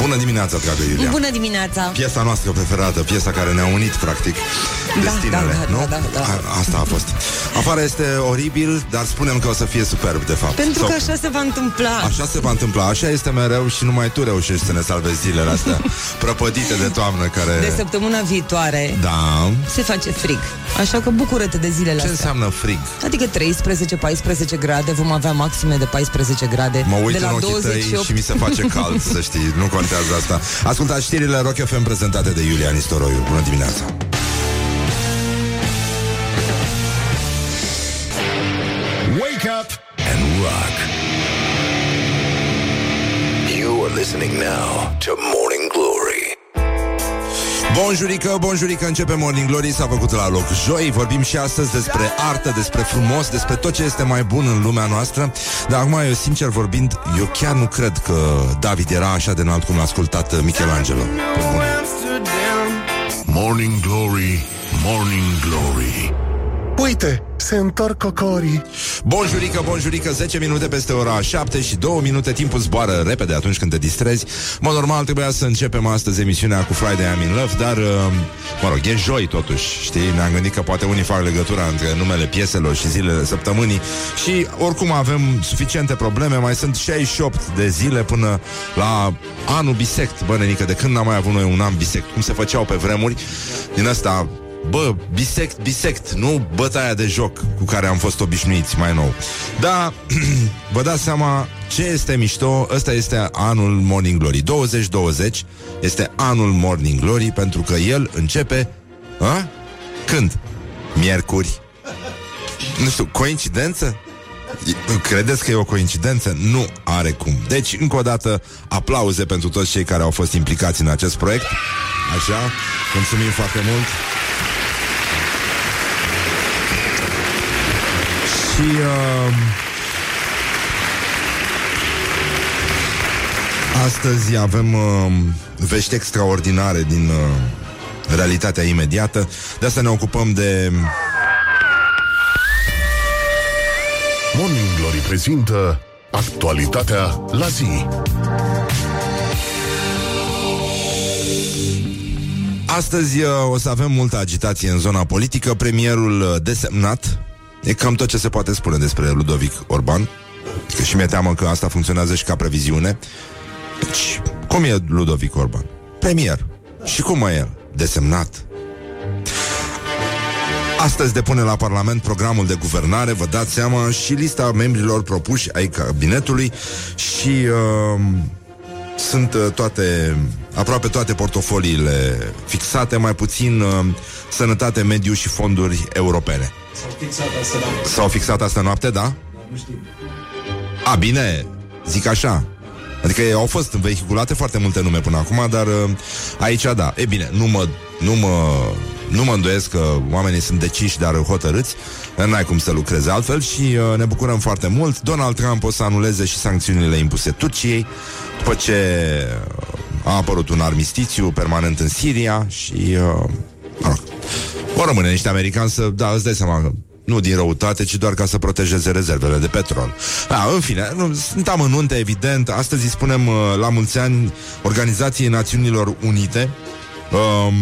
Bună dimineața, dragă Iulia. Bună dimineața. Piesa noastră preferată, piesa care ne-a unit, practic. Da, Destinele, da, da, nu? da, da, da. A, asta a fost Afară este oribil, dar spunem că o să fie superb, de fapt Pentru Sau- că așa se va întâmpla Așa se va întâmpla, așa este mereu și numai tu reușești să ne salvezi zilele astea prăpădite de toamnă care... De săptămâna viitoare Da. se face frig Așa că bucură-te de zilele Ce astea înseamnă frig? Adică 13-14 grade Vom avea maxime de 14 grade Mă uit de la în ochii 28 tăi și mi se face cald, să știi, nu contează asta. Ascultați știrile Rock FM prezentate de Iulia Nistoroiu. Bună dimineața! Rock. You are listening now to Morning Glory. Bonjurică, bonjurică, începe Morning Glory S-a făcut la loc joi Vorbim și astăzi despre artă, despre frumos Despre tot ce este mai bun în lumea noastră Dar acum, eu sincer vorbind Eu chiar nu cred că David era așa de înalt Cum l-a ascultat uh, Michelangelo Pe bune. Morning Glory, Morning Glory. Uite, se întorc cocorii. Bonjurică, bonjurică, 10 minute peste ora 7 și 2 minute. Timpul zboară repede atunci când te distrezi. Mă, normal trebuia să începem astăzi emisiunea cu Friday I'm in Love Dar, uh, mă rog, e joi totuși. Știi, ne-am gândit că poate unii fac legătura Între numele pieselor și zilele săptămânii. Și oricum avem suficiente probleme. Mai sunt 68 de zile până la anul bisect Bă, nenică, de când n-am mai avut noi un an bisect. Cum se făceau pe vremuri Din asta Bă, bisect, bisect, nu bătaia de joc cu care am fost obișnuiți mai nou. Da, vă dați seama ce este mișto, ăsta este anul Morning Glory. 2020 este anul Morning Glory pentru că el începe a? Când? Miercuri. Nu știu, coincidență? Credeți că e o coincidență? Nu are cum. Deci, încă o dată, aplauze pentru toți cei care au fost implicați în acest proiect. Așa, mulțumim foarte mult. Și uh, astăzi avem uh, vești extraordinare din uh, realitatea imediată. De asta ne ocupăm de Morning Glory prezintă actualitatea la zi. Astăzi uh, o să avem multă agitație în zona politică. Premierul uh, desemnat e cam tot ce se poate spune despre Ludovic Orban. Că și mi-e teamă că asta funcționează și ca previziune. Deci, cum e Ludovic Orban? Premier. Și cum e el? Desemnat. Astăzi depune la Parlament programul de guvernare, vă dați seama, și lista membrilor propuși ai cabinetului și uh, sunt uh, toate, aproape toate portofoliile fixate, mai puțin uh, sănătate, mediu și fonduri europene. S-au fixat asta noapte, da? A, bine, zic așa. Adică au fost vehiculate foarte multe nume până acum, dar uh, aici da. E bine, nu mă, nu mă, nu mă îndoiesc că oamenii sunt deciși, dar hotărâți. N-ai cum să lucreze altfel și uh, ne bucurăm foarte mult. Donald Trump o să anuleze și sancțiunile impuse Turciei după ce uh, a apărut un armistițiu permanent în Siria și, uh, mă rog, vor rămâne niște americani să, da, îți dai seama că nu din răutate, ci doar ca să protejeze rezervele de petrol. Da, în fine, nu, sunt amănunte, evident. Astăzi îi spunem uh, la mulți ani Organizației Națiunilor Unite. Um,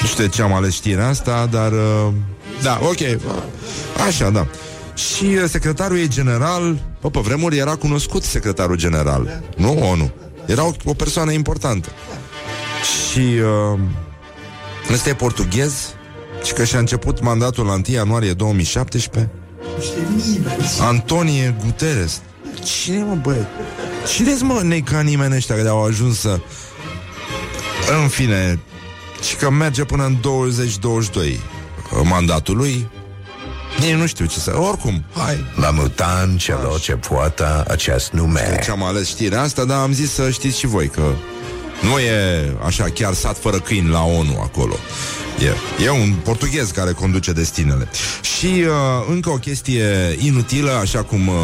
nu știu de ce am ales știrea asta, dar... Uh, da, ok. Așa, da. Și uh, secretarul ei general, bă, pe vremuri era cunoscut secretarul general, nu ONU. Era o, o persoană importantă. Și uh, ăsta e portughez și că și-a început mandatul la 1 ianuarie 2017. Antonie Guterres. Cine mă, băie? Cine mă, neca nimeni ăștia care au ajuns să... În fine, și că merge până în 2022 mandatul lui. Nici nu știu ce să... Oricum, hai. La mutan celor ce poartă acest nume. Deci am ales știrea asta, dar am zis să știți și voi că nu e așa chiar sat fără câini la ONU acolo. E, e un portughez care conduce destinele. Și uh, încă o chestie inutilă, așa cum uh,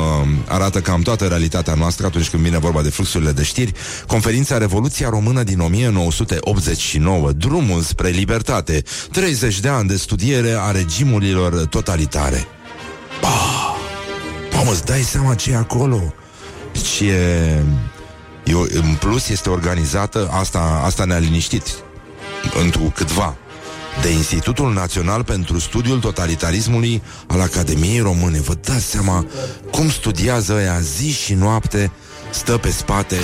arată cam toată realitatea noastră atunci când vine vorba de fluxurile de știri, conferința Revoluția Română din 1989, drumul spre libertate, 30 de ani de studiere a regimurilor totalitare. Bah! Mamă, îți dai seama ce e acolo? Deci e... Eu, în plus este organizată, asta, asta ne-a liniștit, într câtva, de Institutul Național pentru Studiul Totalitarismului al Academiei Române. Vă dați seama cum studiază ea zi și noapte, stă pe spate.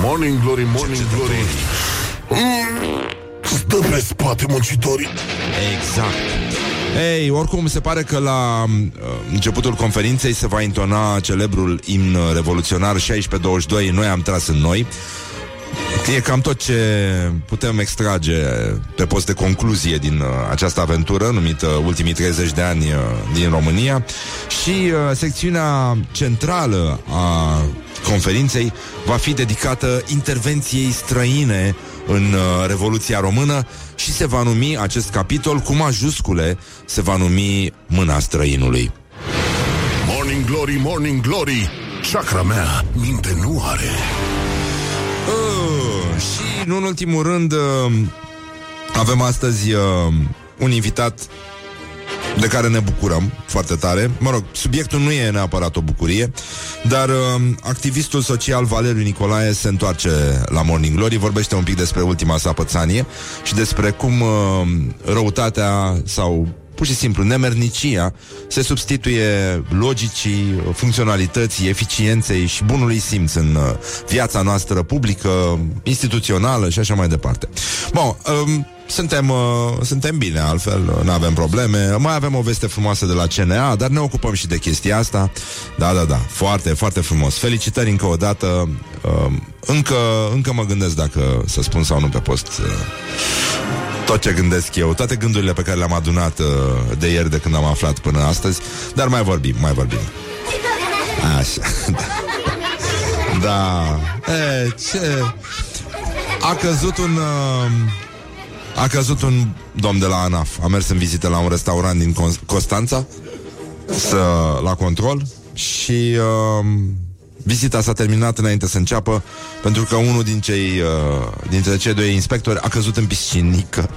Morning glory, morning glory. Mm, Stă pe spate muncitorii. Exact. Ei, oricum se pare că la uh, începutul conferinței se va intona celebrul imn revoluționar 1622, noi am tras în noi. E cam tot ce putem extrage pe post de concluzie din uh, această aventură numită Ultimii 30 de ani uh, din România. Și uh, secțiunea centrală a conferinței va fi dedicată intervenției străine în uh, Revoluția Română și se va numi acest capitol cu majuscule, se va numi Mâna Străinului. Morning glory, morning glory. Chakra mea minte nu are. Uh, și, nu în ultimul rând, uh, avem astăzi uh, un invitat de care ne bucurăm foarte tare. Mă rog, subiectul nu e neapărat o bucurie, dar uh, activistul social Valeriu Nicolae se întoarce la Morning Glory, vorbește un pic despre ultima sa pățanie și despre cum uh, răutatea sau pur și simplu nemernicia se substituie logicii, funcționalității, eficienței și bunului simț în uh, viața noastră publică, instituțională și așa mai departe. Bun, um, suntem, uh, suntem bine, altfel nu avem probleme. Mai avem o veste frumoasă de la CNA, dar ne ocupăm și de chestia asta. Da, da, da, foarte, foarte frumos. Felicitări încă o dată. Uh, încă, încă mă gândesc dacă să spun sau nu pe post uh, tot ce gândesc eu, toate gândurile pe care le-am adunat uh, de ieri de când am aflat până astăzi, dar mai vorbim, mai vorbim. Așa, da. Da. E, ce... A căzut un... Uh, a căzut un domn de la ANAF. A mers în vizită la un restaurant din Con- Constanța să, la control și uh, vizita s-a terminat înainte să înceapă pentru că unul din cei, uh, dintre cei doi inspectori a căzut în piscinică.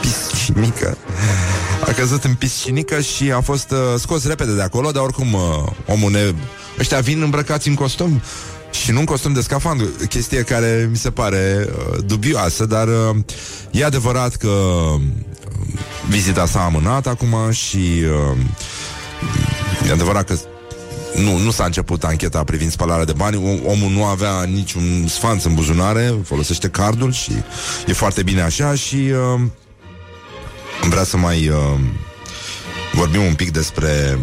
Piscinică. A căzut în piscinică și a fost uh, scos repede de acolo, dar oricum uh, omul ne... Ăștia vin îmbrăcați în costum și nu în costum de scafandru, chestie care mi se pare uh, dubioasă, dar uh, e adevărat că uh, vizita s-a amânat acum și uh, e adevărat că nu, nu s-a început ancheta privind spălarea de bani. Om- Omul nu avea niciun sfanț în buzunare Folosește cardul și e foarte bine așa Și uh, vrea să mai uh, vorbim un pic despre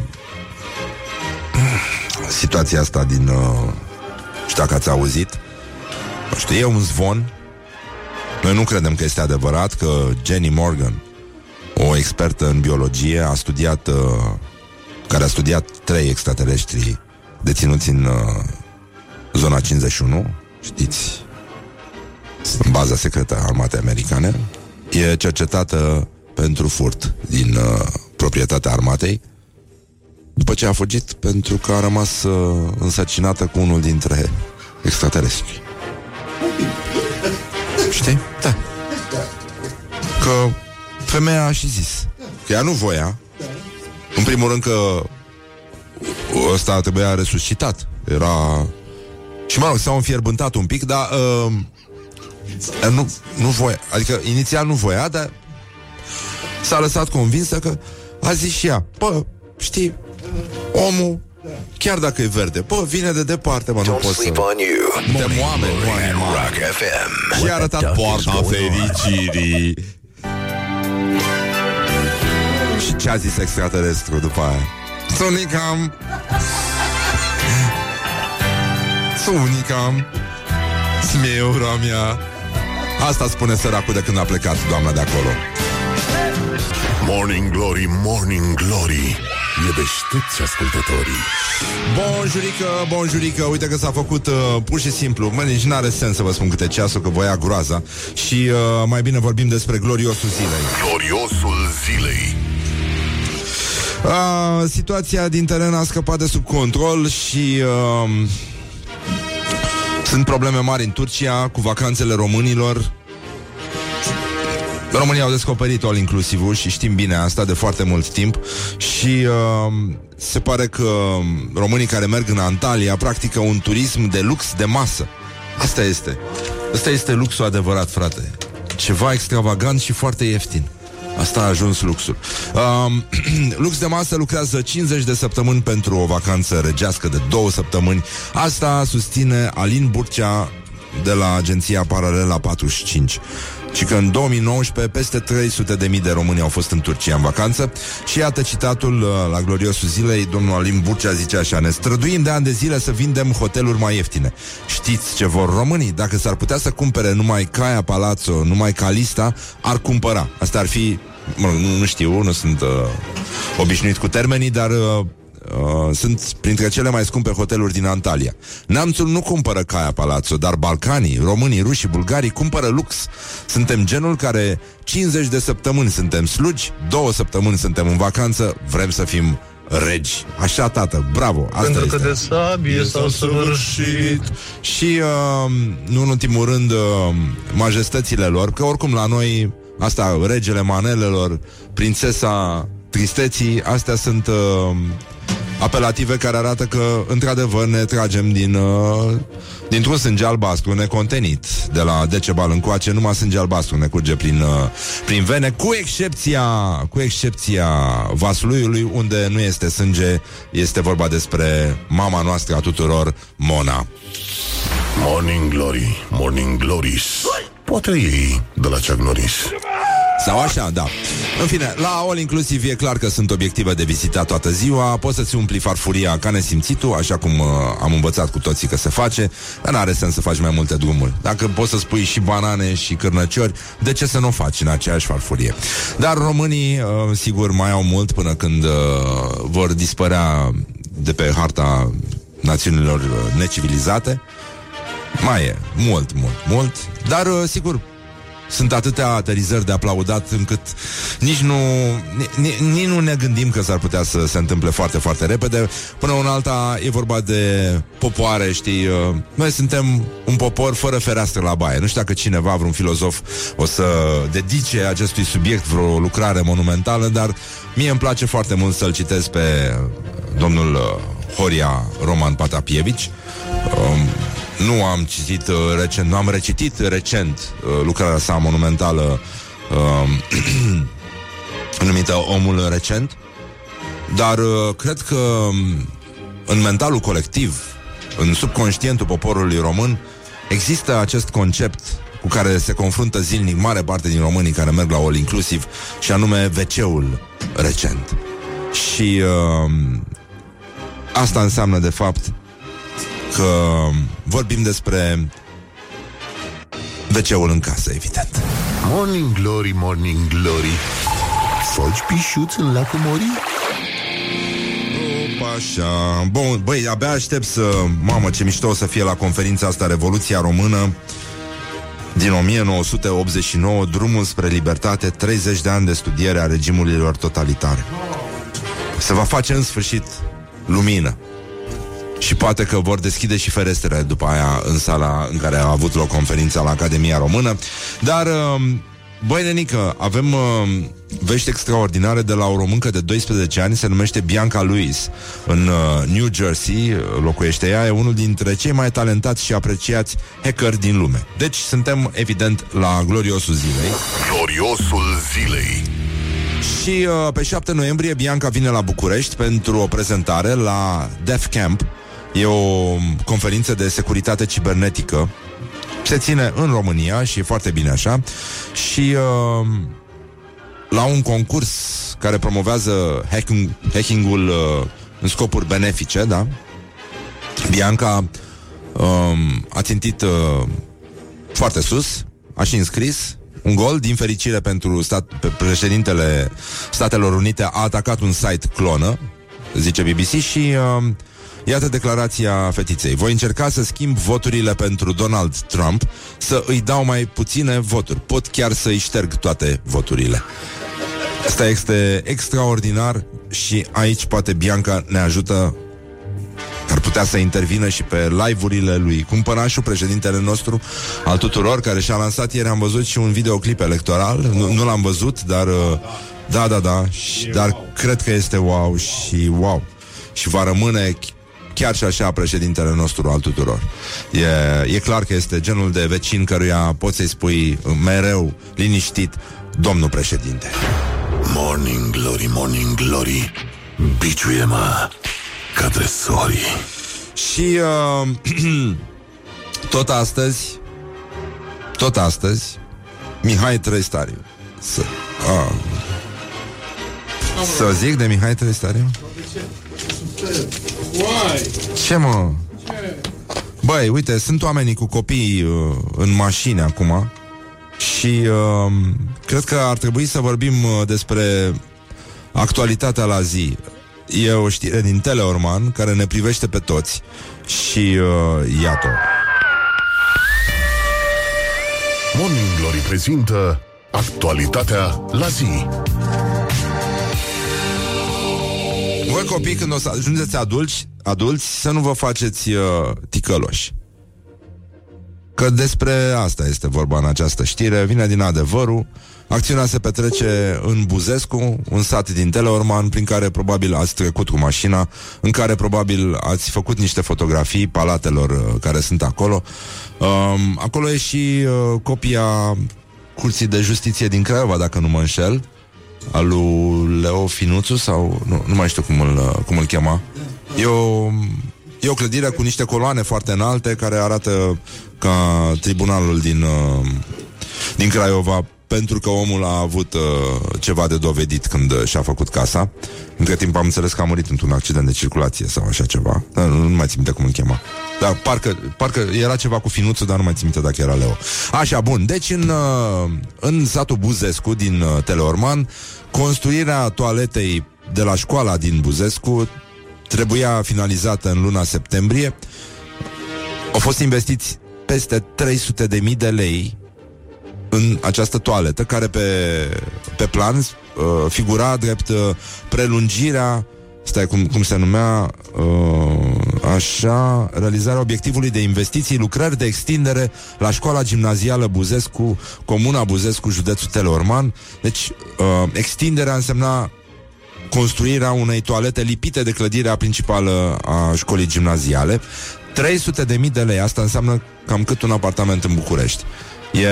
situația asta din... Uh, știu dacă ați auzit. Nu știu, e un zvon. Noi nu credem că este adevărat Că Jenny Morgan O expertă în biologie A studiat uh, care a studiat trei extraterestri deținuți în uh, zona 51, știți, în baza secretă a armatei americane, e cercetată pentru furt din uh, proprietatea armatei, după ce a fugit pentru că a rămas uh, însărcinată cu unul dintre extraterestri. Știi? Da. Că femeia a și zis că ea nu voia, în primul rând că ăsta trebuia resuscitat. Era... Și mă rog, s-au înfierbântat un pic, dar uh, nu, nu voia. Adică inițial nu voia, dar s-a lăsat convinsă că a zis și ea, bă, știi, omul Chiar dacă e verde, bă, vine de departe, mă, nu Don't pot să... sleep on you. Suntem oameni, nu animale. Rock FM. Și a arătat poarta fericirii. Și ce a zis extraterestru după aia? Sunicam Sunicam Smiura mea Asta spune săracul de când a plecat doamna de acolo Morning glory, morning glory. E deștepți ascultătorii. Bonjurică, bonjurică Uite că s-a făcut uh, pur și simplu Mă, nici n-are sens să vă spun câte ceasul Că voia groaza Și uh, mai bine vorbim despre gloriosul zilei Gloriosul zilei. Uh, situația din teren a scăpat de sub control și uh, sunt probleme mari în Turcia cu vacanțele românilor. Românii au descoperit all inclusivul și știm bine asta de foarte mult timp și uh, se pare că românii care merg în Antalya practică un turism de lux de masă. Asta este. Asta este luxul adevărat, frate. Ceva extravagant și foarte ieftin. Asta a ajuns luxul. Um, lux de masă lucrează 50 de săptămâni pentru o vacanță regească de două săptămâni. Asta susține Alin Burcea de la agenția Paralela 45 și că în 2019 peste 300 de mii de români au fost în Turcia în vacanță și iată citatul uh, la gloriosul zilei, domnul Alim Burcea zice așa, ne străduim de ani de zile să vindem hoteluri mai ieftine. Știți ce vor românii? Dacă s-ar putea să cumpere numai Caia Palazzo, numai Calista, ar cumpăra. Asta ar fi mă, nu, nu știu, nu sunt uh, obișnuit cu termenii, dar uh, Uh, sunt printre cele mai scumpe hoteluri din Antalya. Neamțul nu cumpără Caia Palazzo, dar Balcanii, românii, rușii, bulgarii cumpără lux. Suntem genul care 50 de săptămâni suntem slugi, două săptămâni suntem în vacanță, vrem să fim regi. Așa, tată, bravo, asta Pentru este. că de sabie s-au săvârșit Și, uh, nu în ultimul rând, uh, majestățile lor, că oricum la noi, asta, regele manelelor, prințesa tristeții, astea sunt uh, apelative care arată că, într-adevăr, ne tragem din, uh, dintr-un sânge albastru necontenit. De la Decebal încoace, numai sânge albastru ne curge prin, uh, prin vene, cu excepția, cu excepția Vasluiului, unde nu este sânge, este vorba despre mama noastră a tuturor, Mona. Morning Glory, Morning Glories. Poate ei de la Chuck Norris. Sau așa, da. În fine, la All Inclusiv e clar că sunt obiective de vizitat toată ziua, poți să-ți umpli farfuria ca nesimțitul, așa cum uh, am învățat cu toții că se face, dar n-are sens să faci mai multe drumuri. Dacă poți să spui și banane și cârnăciori, de ce să nu o faci în aceeași farfurie? Dar românii, uh, sigur, mai au mult până când uh, vor dispărea de pe harta națiunilor uh, necivilizate. Mai e, mult, mult, mult, dar uh, sigur, sunt atâtea aterizări de aplaudat încât nici nu, nici, nici nu ne gândim că s-ar putea să se întâmple foarte, foarte repede. Până în alta e vorba de popoare, știi? uh, Noi suntem un popor fără fereastră la baie. Nu știu dacă cineva, vreun filozof, o să dedice acestui subiect vreo lucrare monumentală, dar mie îmi place foarte mult să-l citesc pe domnul uh, Horia Roman Patapievici. Um, nu am citit uh, recent, nu am recitit recent uh, lucrarea sa monumentală uh, numită Omul Recent, dar uh, cred că um, în mentalul colectiv, în subconștientul poporului român, există acest concept cu care se confruntă zilnic mare parte din românii care merg la all inclusiv și anume WC-ul recent. Și uh, asta înseamnă de fapt că vorbim despre WC-ul în casă, evident. Morning Glory, Morning Glory. Foci pișuț în lacul Mori? Opa, Așa, bun, băi, abia aștept să... Mamă, ce mișto o să fie la conferința asta Revoluția Română din 1989, drumul spre libertate, 30 de ani de studiere a regimurilor totalitare. Se va face în sfârșit lumină. Și poate că vor deschide și ferestrele după aia în sala în care a avut loc conferința la Academia Română. Dar, um, băi, nenică, avem um, vești extraordinare de la o româncă de 12 ani, se numește Bianca Lewis. În uh, New Jersey locuiește ea, e unul dintre cei mai talentați și apreciați hackeri din lume. Deci suntem, evident, la gloriosul zilei. Gloriosul zilei. Și uh, pe 7 noiembrie Bianca vine la București pentru o prezentare la Def Camp. E o conferință de securitate cibernetică. Se ține în România și e foarte bine așa. Și uh, la un concurs care promovează hacking, hacking-ul uh, în scopuri benefice, da? Bianca um, a țintit uh, foarte sus, a și înscris un gol, din fericire pentru stat, pe președintele Statelor Unite, a atacat un site clonă, zice BBC, și uh, iată declarația fetiței. Voi încerca să schimb voturile pentru Donald Trump, să îi dau mai puține voturi. Pot chiar să-i șterg toate voturile. Asta este extraordinar și aici poate Bianca ne ajută ar putea să intervină și pe live-urile lui Cumpănașul, președintele nostru al tuturor, care și-a lansat ieri, am văzut și un videoclip electoral, nu, nu l-am văzut, dar uh, da, da, da, și, dar cred că este wow și wow. Și va rămâne chiar și așa președintele nostru al tuturor. E, e clar că este genul de vecin căruia poți să-i spui mereu, liniștit, domnul președinte. Morning Glory, Morning Glory Biciuie-mă ca tresorii Și uh, tot astăzi, tot astăzi, Mihai Trăistariu. Să, uh, să zic de Mihai Trăistariu? Ce mă? Băi, uite, sunt oamenii cu copii uh, în mașini acum și uh, cred că ar trebui să vorbim uh, despre actualitatea la zi. E o știre din Teleorman care ne privește pe toți și uh, iată. Morning Glory prezintă Actualitatea la zi Voi copii, când o să ajungeți adulți, adulți să nu vă faceți uh, ticăloși. Că despre asta este vorba în această știre, vine din adevărul. Acțiunea se petrece în Buzescu, un sat din Teleorman, prin care probabil ați trecut cu mașina, în care probabil ați făcut niște fotografii palatelor uh, care sunt acolo. Um, acolo e și uh, copia Curții de Justiție din Craiova, dacă nu mă înșel, al lui Leo Finuțu sau nu, nu mai știu cum îl, uh, cum îl chema. E o, e o clădire cu niște coloane foarte înalte care arată ca tribunalul din, uh, din Craiova pentru că omul a avut uh, ceva de dovedit când uh, și-a făcut casa. Între timp am înțeles că a murit într-un accident de circulație sau așa ceva. Da, nu, nu mai țin minte cum îl chema. Dar parcă, parcă era ceva cu finuțul, dar nu mai țin minte dacă era Leo. Așa, bun. Deci în, uh, în satul Buzescu din uh, Teleorman, construirea toaletei de la școala din Buzescu trebuia finalizată în luna septembrie. Au fost investiți peste 300 de mii de lei în această toaletă, care pe, pe plan uh, figura drept uh, prelungirea stai cum, cum se numea uh, așa, realizarea obiectivului de investiții, lucrări de extindere la școala gimnazială Buzescu, Comuna Buzescu, județul Teleorman. Deci, uh, extinderea însemna construirea unei toalete lipite de clădirea principală a școlii gimnaziale. 300 de mii de lei, asta înseamnă cam cât un apartament în București. E...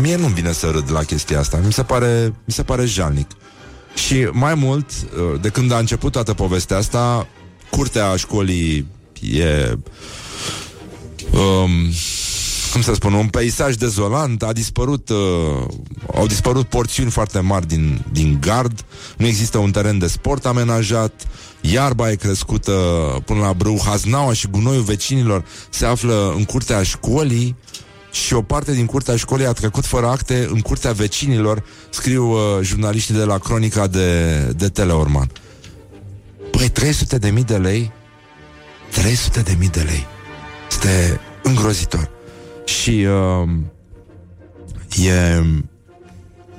Mie nu-mi vine să râd la chestia asta. Mi se pare, mi se pare jalnic. Și mai mult, uh, de când a început toată povestea asta, curtea școlii e... Um, cum să spun, un peisaj dezolant, a dispărut, uh, au dispărut porțiuni foarte mari din, din gard, nu există un teren de sport amenajat, iarba e crescută până la brâu, haznaua și gunoiul vecinilor se află în curtea școlii și o parte din curtea școlii a trecut fără acte în curtea vecinilor, scriu uh, jurnaliștii de la Cronica de, de Teleorman. Păi, 300 de mii de lei? 300 de mii de lei. Este îngrozitor. Și uh, e...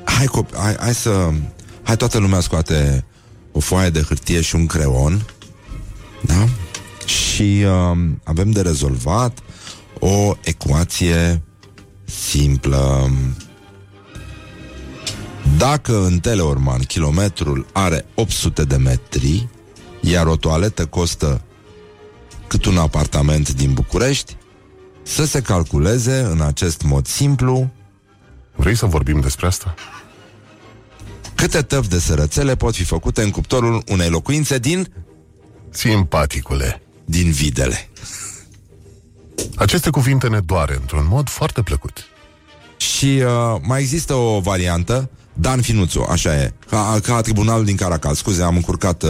Hai, cop- hai, hai să... Hai toată lumea scoate o foaie de hârtie și un creon, da? Și uh, avem de rezolvat o ecuație simplă. Dacă în Teleorman kilometrul are 800 de metri, iar o toaletă costă cât un apartament din București, să se calculeze în acest mod simplu Vrei să vorbim despre asta? câte tăvi de sărățele pot fi făcute în cuptorul unei locuințe din Simpaticule din videle. Aceste cuvinte ne doare într-un mod foarte plăcut. Și uh, mai există o variantă Dan Finuțu, așa e Ca, ca tribunalul din Caracal Scuze, am încurcat uh,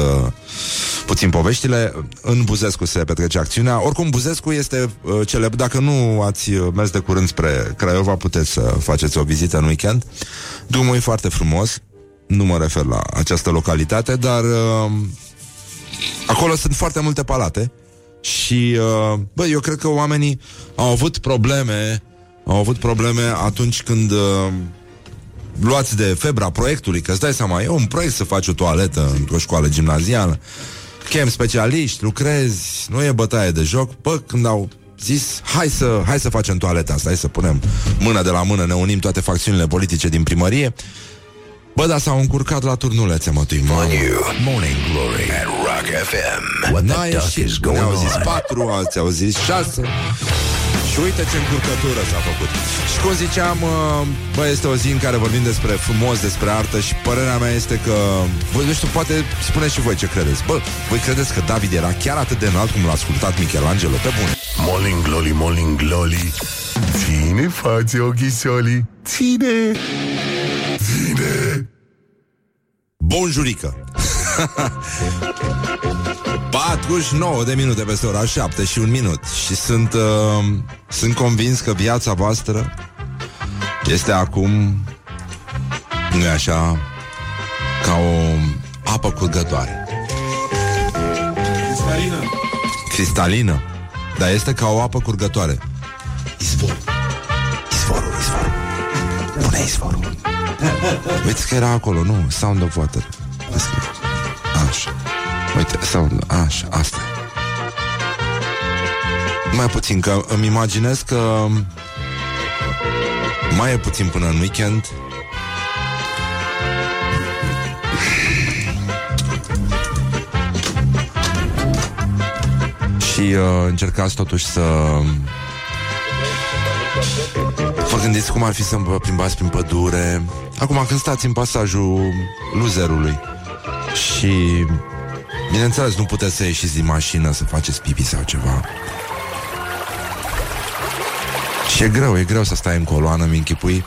puțin poveștile. În Buzescu se petrece acțiunea. Oricum, Buzescu este uh, celebr Dacă nu ați uh, mers de curând spre Craiova Puteți să faceți o vizită în weekend. Drumul e foarte frumos. Nu mă refer la această localitate Dar uh, acolo sunt foarte multe palate și, uh, bă, eu cred că oamenii au avut probleme, au avut probleme atunci când uh, luați de febra proiectului, că îți dai seama, e un proiect să faci o toaletă într-o școală gimnazială, chem specialiști, lucrezi, nu e bătaie de joc, bă, când au zis, hai să, hai să facem toaleta asta, hai să punem mână de la mână, ne unim toate facțiunile politice din primărie, Bă, dar s-au încurcat la turnulețe, mă, tu On you. Morning Glory. at Rock FM. What N-a the duck ieșit, is going ne-au zis on? patru, alții au zis șase. Și uite ce încurcătură s-a făcut. Și cum ziceam, uh, bă, este o zi în care vorbim despre frumos, despre artă Și părerea mea este că Voi, nu știu, poate spuneți și voi ce credeți. Bă, voi credeți că David era chiar atât de înalt Cum l-a ascultat Michelangelo? Pe bune Morning Glory, Morning Glory. Ține față ochișolii Ține. Ține. Bonjurică 49 de minute peste ora 7 și un minut. Și sunt, uh, sunt convins că viața voastră Este acum nu așa Ca o apă curgătoare. Cristalină Cristalină. Dar este ca o apă curgătoare. Izvor Izvorul, izvorul. Pune izvorul. Uite că era acolo, nu? Sound of Water. Asta e. Așa Uite, sound, așa, asta e. Mai puțin, că îmi imaginez că Mai e puțin până în weekend Și uh, încercați totuși să Vă gândiți cum ar fi să vă plimbați prin pădure Acum când stați în pasajul luzerului Și Bineînțeles, nu puteți să ieșiți din mașină Să faceți pipi sau ceva. Și e greu, e greu să stai în coloană Mi închipui.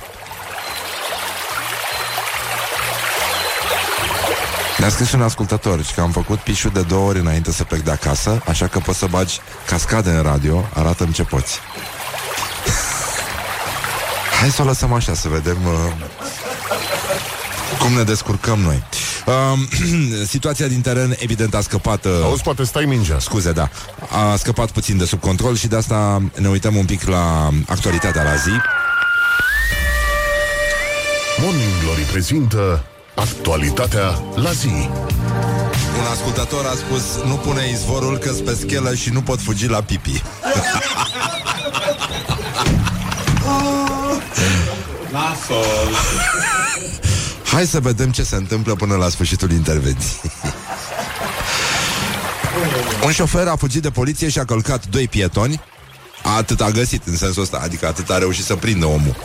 Mi-a scris un ascultător și că am făcut pișul de două ori înainte să plec de acasă Așa că poți să bagi cascade în radio. Arată-mi ce poți. Hai să o lăsăm așa, să vedem uh, cum ne descurcăm noi. Uh, situația din teren, evident, a scăpat... Uh, Auzi, poate stai mingea scuze, da. A scăpat puțin de sub control și de asta ne uităm un pic la actualitatea la zi. Morning Glory prezintă Actualitatea la zi Un ascultător a spus, nu pune izvorul că pe schelă și nu pot fugi la pipi. Nasol. Hai să vedem ce se întâmplă până la sfârșitul intervenției. Un șofer a fugit de poliție și a călcat doi pietoni. Atât a găsit în sensul ăsta, adică atât a reușit să prindă omul.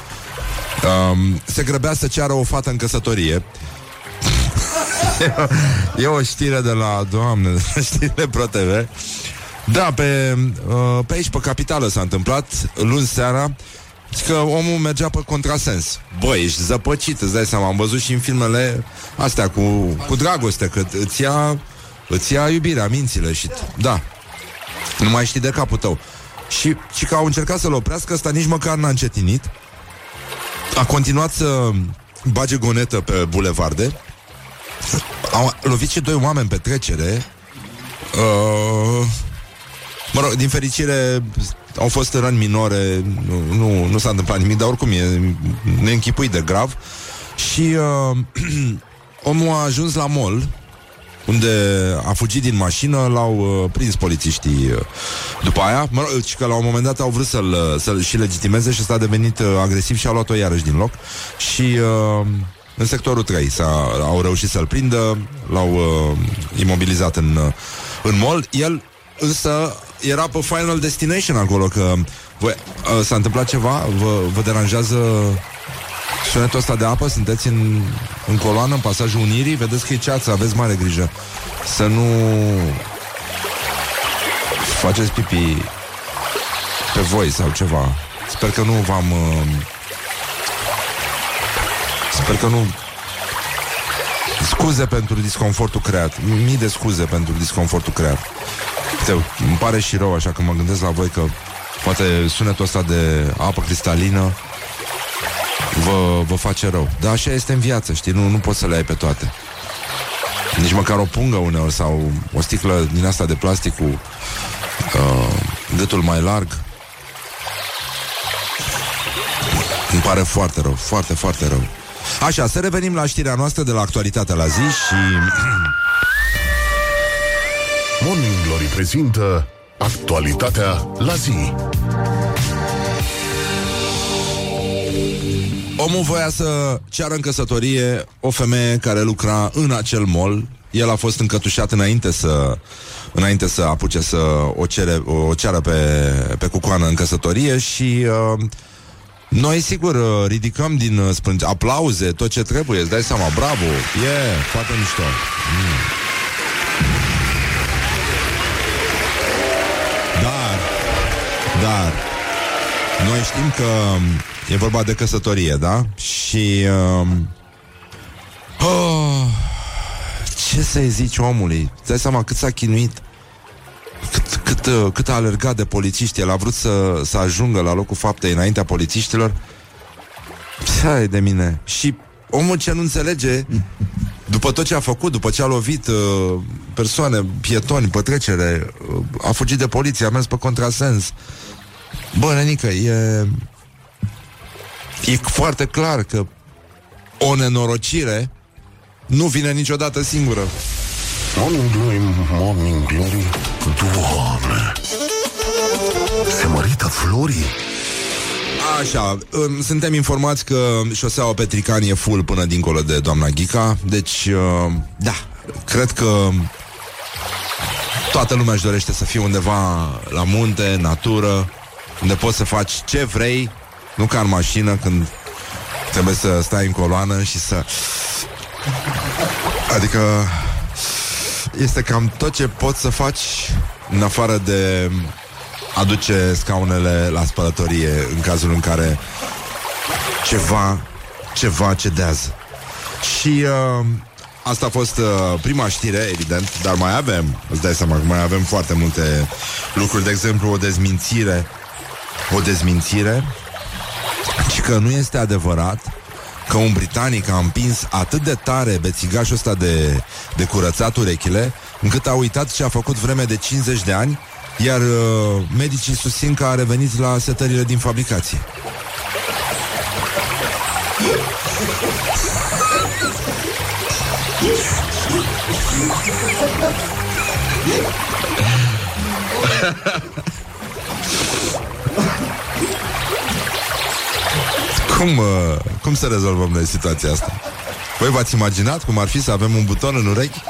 Um, se grăbea să ceară o fată în căsătorie. e o știre de la, doamne, de la știrile ProTV. Da, pe, uh, pe aici, pe capitală s-a întâmplat, luni seara, că omul mergea pe contrasens. Băi, ești zăpăcit, îți dai seama, am văzut și în filmele astea cu, cu dragoste, că îți ia, îți ia iubirea, mințile și... Da, nu mai știi de capul tău. Și, și că au încercat să-l oprească, ăsta nici măcar n-a încetinit. A continuat să bage gonetă pe bulevarde. Au lovit și doi oameni pe trecere. Uh, mă rog, din fericire au fost răni minore, nu, nu, nu s-a întâmplat nimic, dar oricum e neînchipuit de grav. Și uh, omul a ajuns la mall, unde a fugit din mașină, l-au uh, prins polițiștii uh, după aia, mă rog, și că la un moment dat au vrut să-l, uh, să-l și legitimeze și ăsta a devenit uh, agresiv și a luat-o iarăși din loc. Și uh, în sectorul 3 s-a, au reușit să-l prindă, l-au uh, imobilizat în, uh, în mall, el însă era pe Final Destination acolo, că voi, uh, s-a întâmplat ceva, vă, vă deranjează Sunetul ăsta de apă, sunteți în, în coloană, în pasajul Unirii, vedeți că e ceață, aveți mare grijă. Să nu faceți pipi pe voi sau ceva. Sper că nu v-am... Uh, sper că nu... Scuze pentru disconfortul creat. Mii de scuze pentru disconfortul creat. Uite, îmi pare și rău așa că mă gândesc la voi că poate sunetul ăsta de apă cristalină vă, vă face rău. Dar așa este în viață, știi? Nu, nu poți să le ai pe toate. Nici măcar o pungă uneori sau o sticlă din asta de plastic cu uh, gâtul mai larg. Îmi pare foarte rău, foarte, foarte rău. Așa, să revenim la știrea noastră de la actualitatea la zi și... Morning Glory prezintă Actualitatea la zi Omul voia să ceară în căsătorie o femeie care lucra în acel mall. El a fost încătușat înainte să înainte să apuce să o, cere, o ceară pe, pe cucoană în căsătorie și uh, noi, sigur, uh, ridicăm din uh, sprânge aplauze, tot ce trebuie, îți dai seama, bravo, e yeah, foarte mișto. Mm. Dar, dar, noi știm că um, e vorba de căsătorie, da? Și... Uh, oh, ce să-i zici omului? Îți dai seama cât s-a chinuit? Cât, cât, uh, cât a alergat de polițiști El a vrut să, să ajungă la locul faptei Înaintea polițiștilor? Hai de mine. Și omul ce nu înțelege După tot ce a făcut După ce a lovit uh, persoane, pietoni Pe trecere uh, A fugit de poliție, a mers pe contrasens. Bă, nenică, e E foarte clar că O nenorocire Nu vine niciodată singură Morning Glory, Morning Glory Doamne! Se mărită florii! Așa, um, suntem informați că șoseaua Petricani e full până dincolo de doamna Ghica, deci, uh, da, cred că toată lumea își dorește să fie undeva la munte, natură, unde poți să faci ce vrei, nu ca în mașină când trebuie să stai în coloană și să... Adică este cam tot ce poți să faci în afară de aduce scaunele la spălătorie în cazul în care ceva, ceva cedează. Și uh, asta a fost uh, prima știre, evident, dar mai avem, îți dai seama că mai avem foarte multe lucruri, de exemplu o dezmințire, o dezmințire și că nu este adevărat că un britanic a împins atât de tare bețigașul ăsta de, de curățat urechile, încât a uitat ce a făcut vreme de 50 de ani, iar uh, medicii susțin că a revenit la setările din fabricație. Cum, uh, cum să rezolvăm noi situația asta? Voi v-ați imaginat cum ar fi să avem un buton în urechi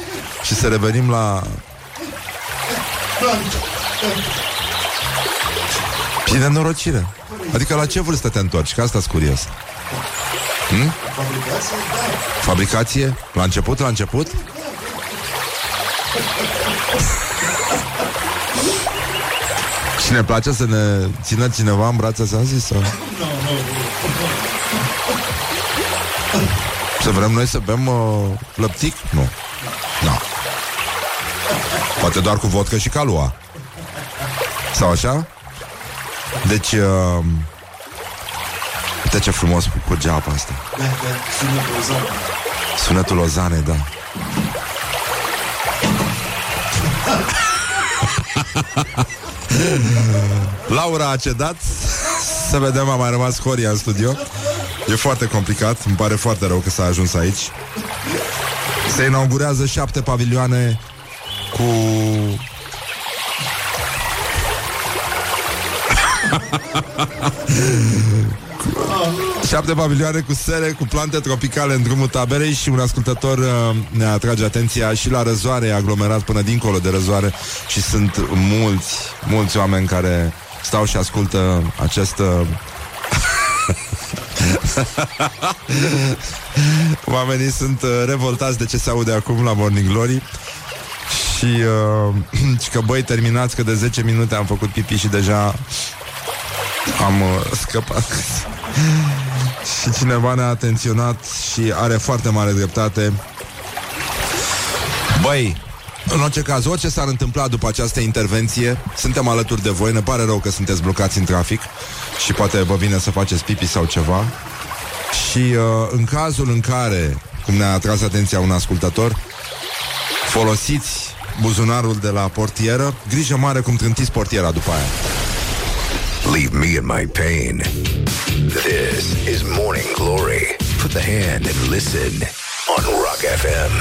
și să revenim la... E de norocire. Adică la ce vârstă te întorci? Că asta-s curios. Hmm? Fabricație? La început, la început? Și ne place să ne țină cineva în brațe să zis sau? Să vrem noi să bem uh, lăptic? Nu. Nu. Poate doar cu vodcă și calua. Sau așa? Deci, uh, uite ce frumos cu geapa asta. Sunetul Ozanei, da. Laura a cedat. Să vedem, a mai rămas Horia în studio. E foarte complicat, îmi pare foarte rău că s-a ajuns aici. Se inaugurează șapte pavilioane Cu Șapte pavilioane cu sere, cu plante tropicale în drumul taberei și un ascultător uh, ne atrage atenția și la răzoare, aglomerat până dincolo de răzoare și sunt mulți, mulți oameni care stau și ascultă această Oamenii sunt uh, revoltați de ce se aude acum la Morning Glory și, uh, și că băi, terminați că de 10 minute am făcut pipi și deja am uh, scăpat. și cineva ne-a atenționat și are foarte mare dreptate. Băi, în orice caz, orice s-ar întâmpla după această intervenție, suntem alături de voi, ne pare rău că sunteți blocați în trafic și poate vă vine să faceți pipi sau ceva. Și uh, în cazul în care, cum ne-a atras atenția un ascultător, folosiți buzunarul de la portieră, grijă mare cum trântiți portiera după aia. Leave me in my pain. This is Morning Glory. Put the hand and listen on Rock FM.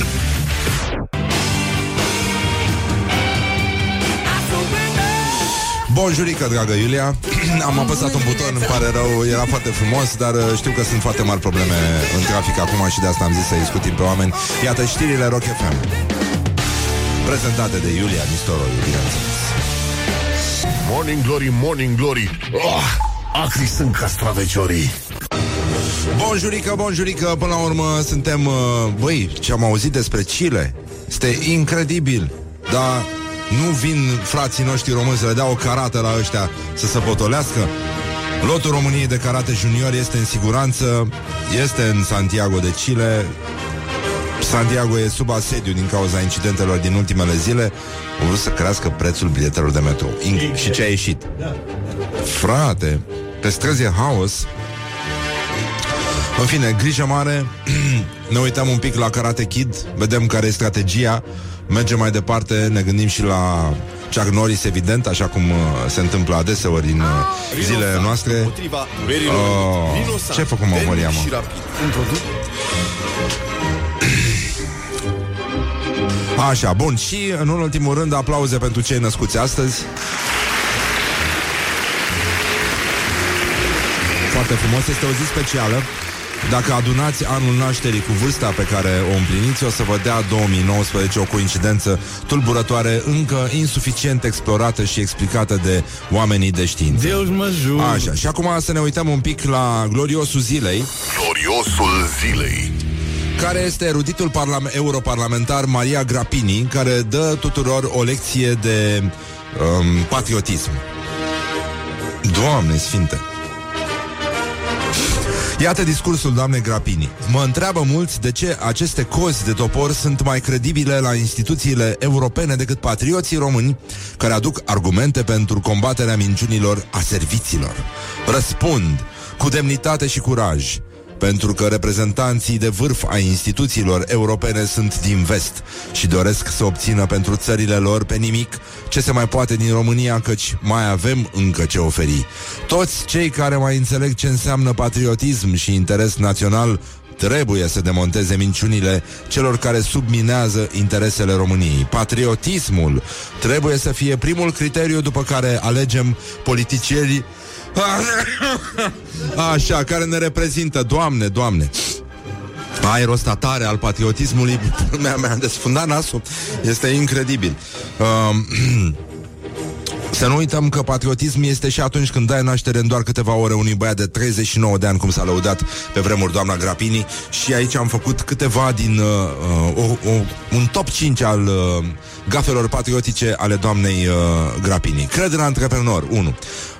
Bonjurică, dragă Iulia. Am apăsat un buton, îmi pare rău Era foarte frumos, dar uh, știu că sunt foarte mari probleme În trafic acum și de asta am zis să-i scutim pe oameni. Iată știrile Rock FM Prezentate de Iulia Nistoroiu, bineînțeles. Morning Glory, Morning Glory. Oh, Acri sunt castraveciorii. Bonjurică, bonjurică Până la urmă suntem uh, Băi, ce am auzit despre Chile Este incredibil Dar nu vin frații noștri români să le dea o carată la ăștia Să se potolească? Lotul României de karate junior este în siguranță Este în Santiago de Chile. Santiago e sub asediu din cauza incidentelor din ultimele zile. Au vrut să crească prețul biletelor de metro. In- Și ce a ieșit? Frate, pe străzi e haos În fine, grijă mare Ne uităm un pic la Karate Kid Vedem care e strategia Mergem mai departe, ne gândim și la Chuck Norris, evident, așa cum uh, se întâmplă adeseori în uh, zilele noastre. Oh, ce ai făcut, mă, Maria, mă? Așa, bun, și în ultimul rând aplauze pentru cei născuți astăzi. Foarte frumos, este o zi specială. Dacă adunați anul nașterii cu vârsta pe care o împliniți, o să vă dea 2019 o coincidență tulburătoare, încă insuficient explorată și explicată de oamenii de știință. Deus mă jur. Așa, și acum să ne uităm un pic la gloriosul zilei, Gloriosul zilei care este eruditul parlam- europarlamentar Maria Grapini, care dă tuturor o lecție de um, patriotism. Doamne sfinte! Iată discursul doamnei Grapini. Mă întreabă mulți de ce aceste cozi de topor sunt mai credibile la instituțiile europene decât patrioții români care aduc argumente pentru combaterea minciunilor a serviților. Răspund cu demnitate și curaj pentru că reprezentanții de vârf ai instituțiilor europene sunt din vest și doresc să obțină pentru țările lor pe nimic ce se mai poate din România, căci mai avem încă ce oferi. Toți cei care mai înțeleg ce înseamnă patriotism și interes național trebuie să demonteze minciunile celor care subminează interesele României. Patriotismul trebuie să fie primul criteriu după care alegem politicienii Așa, care ne reprezintă Doamne, Doamne Aerostatare al patriotismului Mi-a, mi desfundat nasul Este incredibil uh, Să nu uităm că patriotism este și atunci când dai naștere în doar câteva ore unui băiat de 39 de ani, cum s-a lăudat pe vremuri doamna Grapini. Și aici am făcut câteva din uh, o, o, un top 5 al uh, gafelor patriotice ale doamnei uh, Grapini. Cred în antreprenor, 1.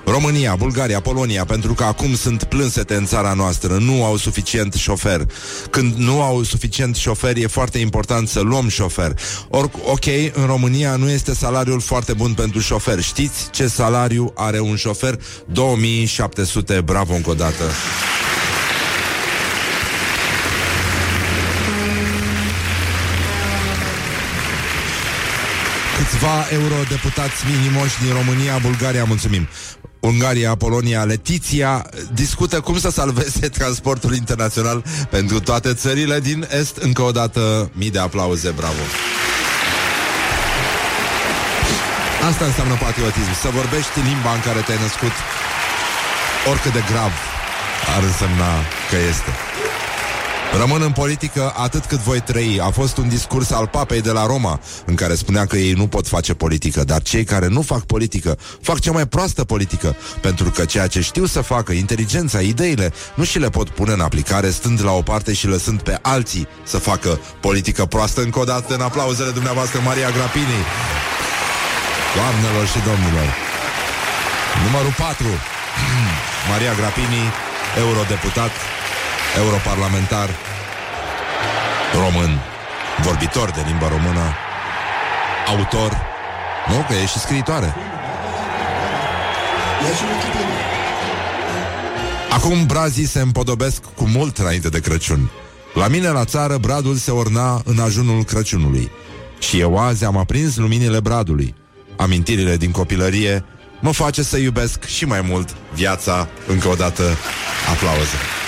România, Bulgaria, Polonia, pentru că acum sunt plânsete în țara noastră, nu au suficient șofer. Când nu au suficient șofer, e foarte important să luăm șofer. Or, ok, în România nu este salariul foarte bun pentru șofer. Știți ce salariu are un șofer? 2700, bravo încă o dată. Câțiva eurodeputați minimoși din România, Bulgaria, mulțumim. Ungaria, Polonia, Letiția discută cum să salveze transportul internațional pentru toate țările din Est. Încă o dată, mii de aplauze, bravo! Asta înseamnă patriotism, să vorbești limba în care te-ai născut, oricât de grav ar însemna că este. Rămân în politică atât cât voi trăi. A fost un discurs al papei de la Roma, în care spunea că ei nu pot face politică, dar cei care nu fac politică fac cea mai proastă politică, pentru că ceea ce știu să facă, inteligența, ideile, nu și le pot pune în aplicare stând la o parte și lăsând pe alții să facă politică proastă. Încă o dată în aplauzele dumneavoastră, Maria Grapini. Doamnelor și domnilor. Numărul 4. Maria Grapini, eurodeputat, europarlamentar român, vorbitor de limba română, autor, nu? Că e și scriitoare. Acum brazii se împodobesc cu mult înainte de Crăciun. La mine la țară bradul se orna în ajunul Crăciunului. Și eu azi am aprins luminile bradului. Amintirile din copilărie mă face să iubesc și mai mult viața. Încă o dată, aplauze.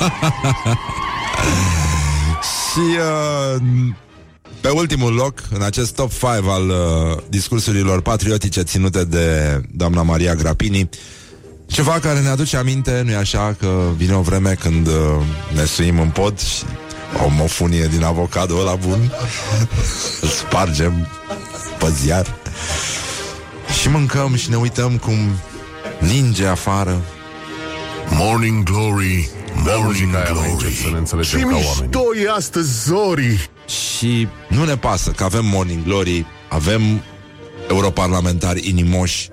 Și uh, pe ultimul loc, în acest top 5 al uh, discursurilor patriotice ținute de doamna Maria Grapini, ceva care ne aduce aminte, nu-i așa, că vine o vreme când uh, ne suim în pod și o mofunie din avocado ăla bun, îl spargem pe ziar și mâncăm și ne uităm cum ninge afară. Morning Glory, Morning muzica aia mai încep să ne Glory. înțelegem Ce ca oameni. mișto e astăzi, Zori! Și nu ne pasă că avem Morning Glory, avem europarlamentari inimoși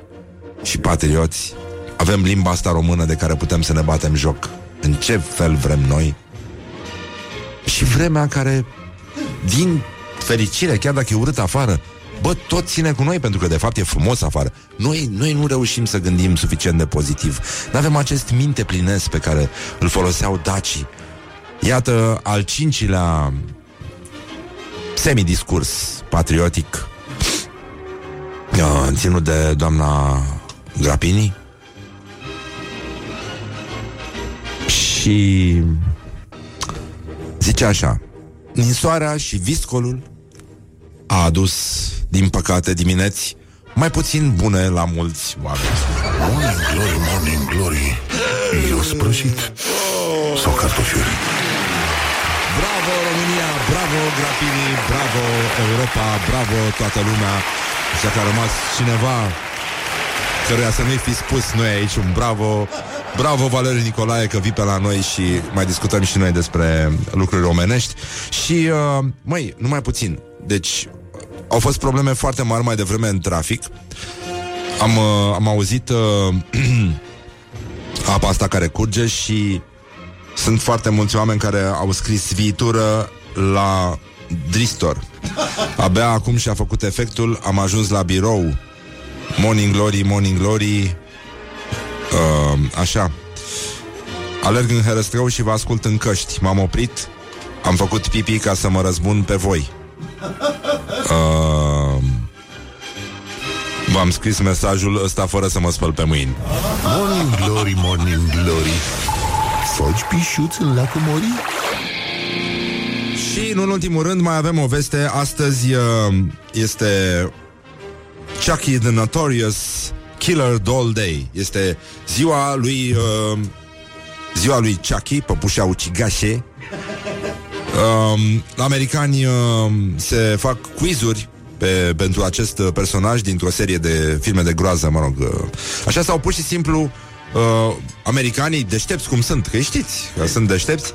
și patrioți, avem limba asta română de care putem să ne batem joc în ce fel vrem noi. Și vremea care, din fericire, chiar dacă e urât afară, bă, tot ține cu noi, pentru că de fapt e frumos afară. Noi, noi nu reușim să gândim suficient de pozitiv. Nu avem acest minte plinesc pe care îl foloseau dacii. Iată al cincilea semidiscurs patriotic uh, ținut de doamna Grapini și zice așa Ninsoarea și viscolul a adus, din păcate, dimineți mai puțin bune la mulți oameni. Morning Glory, Morning Glory. Eu sprășit. Sau cartofiuri. Bravo România, bravo Grapini, bravo Europa, bravo toată lumea. Și dacă a rămas cineva căruia să nu-i fi spus noi aici un bravo, bravo Valeriu Nicolae că vii pe la noi și mai discutăm și noi despre lucruri omenești. Și, uh, măi, numai puțin. Deci, au fost probleme foarte mari mai devreme în trafic. Am, uh, am auzit uh, apa asta care curge și sunt foarte mulți oameni care au scris viitură la Dristor. Abia acum și-a făcut efectul, am ajuns la birou. Morning Glory, Morning Glory. Uh, așa. Alerg în herăstrău și vă ascult în căști. M-am oprit, am făcut pipi ca să mă răzbun pe voi. Uh, v-am scris mesajul ăsta fără să mă spăl pe mâini. Morning Glory, Morning Glory. Foci pișuți în lacul Mori? Și, în ultimul rând, mai avem o veste. Astăzi uh, este Chucky the Notorious Killer Doll Day. Este ziua lui uh, ziua lui Chucky, păpușa ucigașe. Um, americani uh, se fac quizuri pe, pentru acest uh, personaj dintr-o serie de filme de groază, mă rog. Uh, așa sau pur și simplu uh, americanii deștepți cum sunt, că știți că sunt deștepți,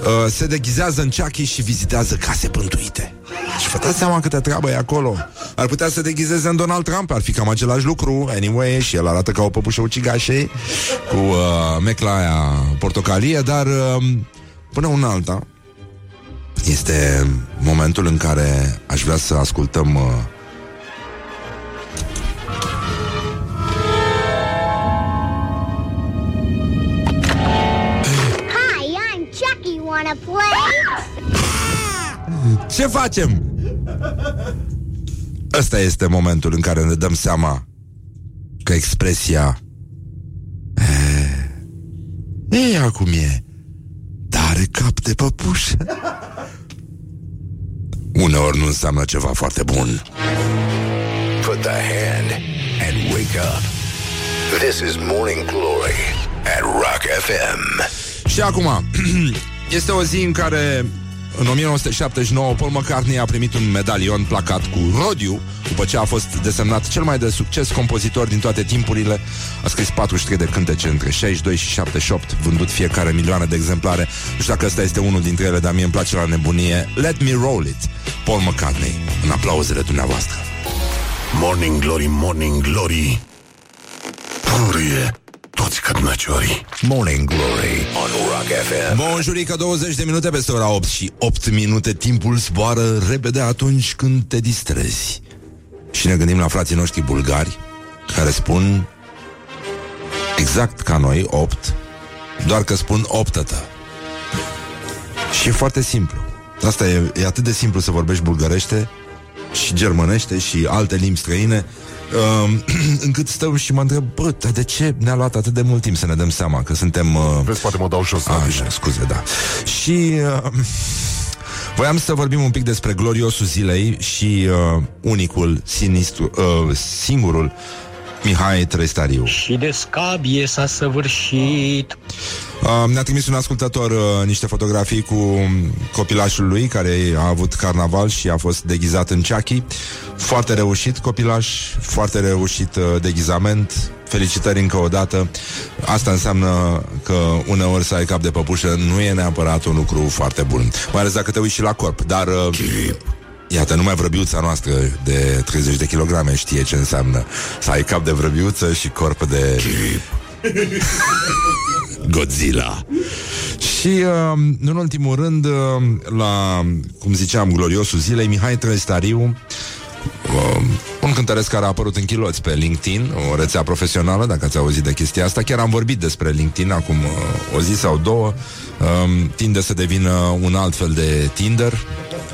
uh, se deghizează în Chucky și vizitează case pântuite. Și vă dați seama câtă treabă e acolo. Ar putea să deghizeze în Donald Trump, ar fi cam același lucru, anyway, și el arată ca o păpușă ucigașe cu uh, mecla aia portocalie, dar uh, până una alta, este momentul în care aș vrea să ascultăm uh, Hi, I'm Chucky. Wanna play? Ce facem? Ăsta este momentul în care ne dăm seama că expresia e, e acum e dar are cap de păpușă uneori nu înseamnă ceva foarte bun Put the hand and wake up. This is Morning Glory at Rock FM. Și acum, este o zi în care în 1979 Paul McCartney a primit un medalion placat cu Rodiu după ce a fost desemnat cel mai de succes compozitor din toate timpurile. A scris 43 de cântece între 62 și 78, vândut fiecare milioane de exemplare. Nu știu dacă ăsta este unul dintre ele, dar mie îmi place la nebunie. Let me roll it, Paul McCartney, în aplauzele dumneavoastră. Morning Glory, Morning Glory. Purie toți cărnăciorii. Morning Glory on Rock FM. Bonjurică, 20 de minute peste ora 8 și 8 minute timpul zboară repede atunci când te distrezi. Și ne gândim la frații noștri bulgari care spun exact ca noi 8, doar că spun optătă. Și e foarte simplu. Asta e, e atât de simplu să vorbești bulgărește și germanește și alte limbi străine uh, încât stăm și mă întreb, bă, dar de ce ne-a luat atât de mult timp să ne dăm seama că suntem... Uh, Vezi, poate mă dau jos la Așa, scuze, da. Și uh, voiam să vorbim un pic despre gloriosul zilei și uh, unicul, sinistru, uh, singurul Mihai Trăistariu. Și de scabie s-a săvârșit. Uh, ne-a trimis un ascultător uh, niște fotografii cu copilașul lui care a avut carnaval și a fost deghizat în Chucky. Foarte reușit copilaș, foarte reușit uh, deghizament. Felicitări încă o dată. Asta înseamnă că uneori să ai cap de păpușă nu e neapărat un lucru foarte bun. Mai ales dacă te uiți și la corp. Dar uh, Iată, numai vrăbiuța noastră de 30 de kilograme știe ce înseamnă să ai cap de vrăbiuță și corp de... Godzilla. Și, uh, nu în ultimul rând, uh, la, cum ziceam, gloriosul zilei, Mihai Trăstariu, uh, un cântăresc care a apărut în chiloți pe LinkedIn, o rețea profesională, dacă ați auzit de chestia asta. Chiar am vorbit despre LinkedIn acum uh, o zi sau două. Uh, tinde să devină un alt fel de Tinder.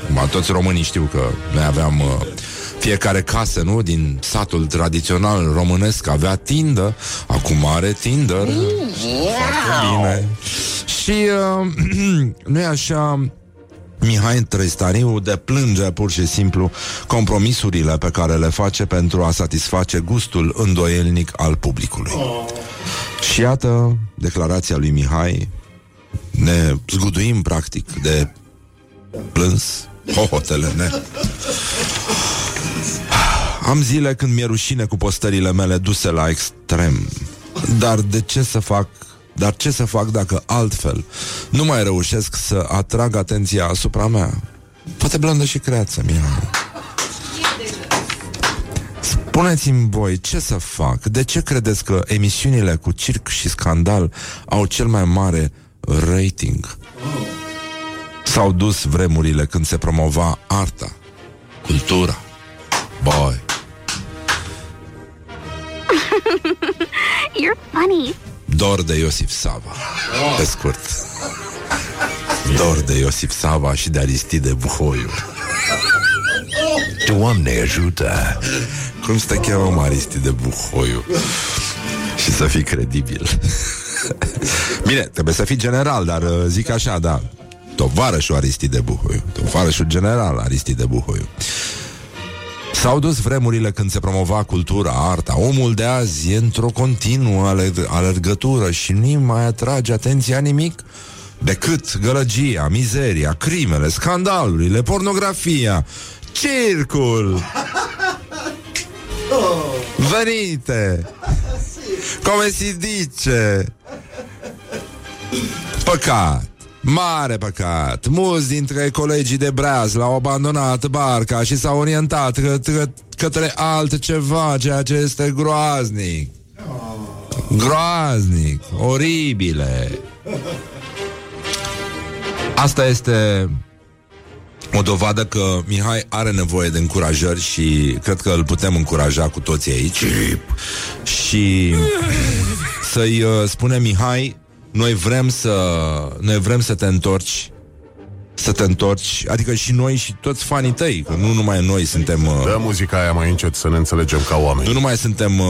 Acum, toți românii știu că noi aveam... Uh, fiecare casă, nu? Din satul tradițional românesc avea tindă, acum are Tinder. Foarte bine. Și uh, nu e așa Mihai Trăistariu deplânge pur și simplu compromisurile pe care le face pentru a satisface gustul îndoielnic al publicului. Și iată declarația lui Mihai ne zguduim practic de plâns hohotele ne. Am zile când mi-e rușine cu postările mele duse la extrem. Dar de ce să fac dar ce să fac dacă altfel nu mai reușesc să atrag atenția asupra mea? Poate blândă și creață, mea. Spuneți-mi voi, ce să fac? De ce credeți că emisiunile cu circ și scandal au cel mai mare rating? S-au dus vremurile când se promova arta, cultura. Boy. You're funny. Dor de Iosif Sava. Pe scurt. Dor de Iosif Sava și de Aristide Buhoiu. Doamne ajută! Cum să te cheamă Aristide Buhoiu? Și să fii credibil. Bine, trebuie să fii general Dar uh, zic așa, da. Tovarășul Aristide Buhoiu. Tovarășul general Aristide Buhoiu S-au dus vremurile când se promova cultura, arta. Omul de azi e într-o continuă aler- alergătură și nu mai atrage atenția nimic decât gălăgia, mizeria, crimele, scandalurile, pornografia, circul. Venite! Come si dice? Păcat! Mare păcat! Mulți dintre colegii de breaz l-au abandonat barca și s-au orientat că, că, către altceva, ceea ce este groaznic. Groaznic, oribile. Asta este o dovadă că Mihai are nevoie de încurajări și cred că îl putem încuraja cu toții aici. Și să-i uh, spune Mihai, noi vrem să noi vrem să te întorci să te întorci, adică și noi și toți fanii tăi, că nu numai noi suntem uh, Dă muzica aia mai încet să ne înțelegem ca oameni nu numai suntem uh,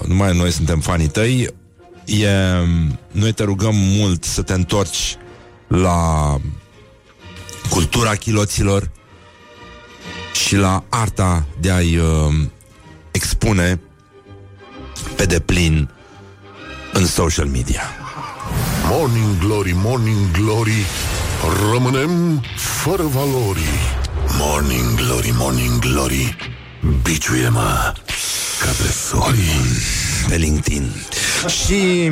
nu numai noi suntem fanii tăi, e, noi te rugăm mult să te întorci la cultura chiloților și la arta de a-i uh, expune pe deplin în social media. Morning Glory, Morning Glory Rămânem fără valori Morning Glory, Morning Glory Biciuie-mă ca pe sori pe LinkedIn. Și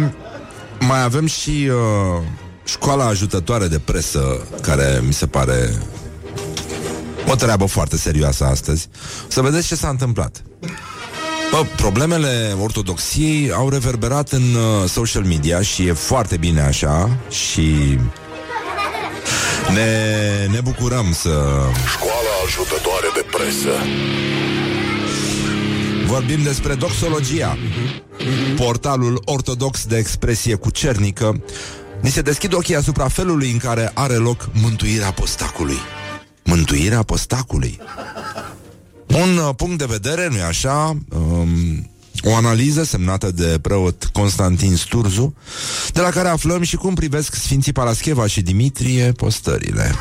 mai avem și uh, școala ajutătoare de presă, care mi se pare o treabă foarte serioasă astăzi. Să vedeți ce s-a întâmplat. Bă, problemele ortodoxiei au reverberat în uh, social media și e foarte bine așa și ne, ne bucurăm să Școala ajutătoare de presă. Vorbim despre doxologia. Portalul ortodox de expresie cucernică Ni se deschid ochii asupra felului în care are loc mântuirea postacului. Mântuirea postacului Un uh, punct de vedere, nu-i așa? Um, o analiză semnată de preot Constantin Sturzu, de la care aflăm și cum privesc Sfinții Parascheva și Dimitrie postările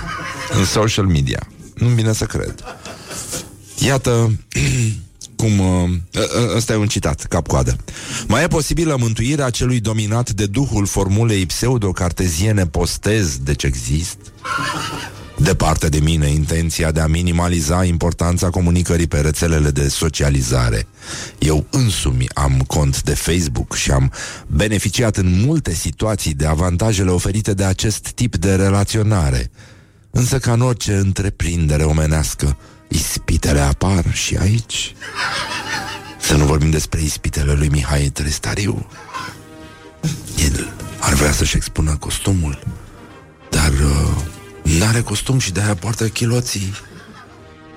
în social media. Nu-mi vine să cred. Iată cum... Uh, ă- ăsta e un citat, cap-coadă. Mai e posibilă mântuirea celui dominat de duhul formulei pseudo-carteziene postez, deci exist? Departe de mine intenția de a minimaliza importanța comunicării pe rețelele de socializare. Eu însumi am cont de Facebook și am beneficiat în multe situații de avantajele oferite de acest tip de relaționare. Însă ca în orice întreprindere omenească, ispitele apar și aici. Să nu vorbim despre ispitele lui Mihai Trestariu. El ar vrea să-și expună costumul, dar uh, n-are costum și de-aia poartă chiloții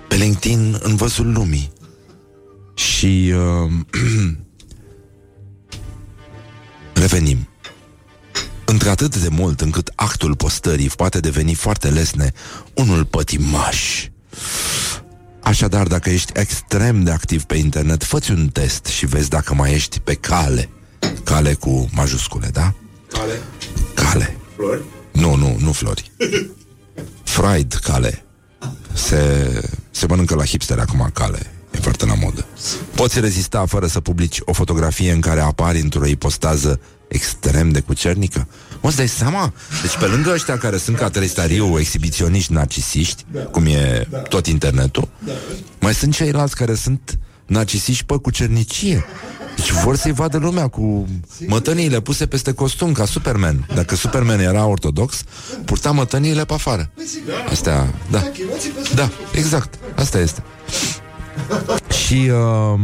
pe LinkedIn în văzul lumii. Și uh, revenim. Într-atât de mult încât actul postării poate deveni foarte lesne unul pătimaș. Așadar, dacă ești extrem de activ pe internet, fă un test și vezi dacă mai ești pe cale. Cale cu majuscule, da? Cale. Cale. Flori. Nu, nu, nu flori. Fried cale. Se, se mănâncă la hipster acum cale. E foarte la modă. Poți rezista fără să publici o fotografie în care apari într-o ipostază extrem de cucernică? O să dai seama? Deci pe lângă ăștia care sunt ca trestariu, exhibiționiști, narcisiști, cum e tot internetul, mai sunt ceilalți care sunt narcisiști pe cucernicie. Deci vor să-i vadă lumea cu mătăniile puse peste costum, ca Superman. Dacă Superman era ortodox, purta mătăniile pe afară. Astea, da. Da, exact. Asta este. Și... Uh,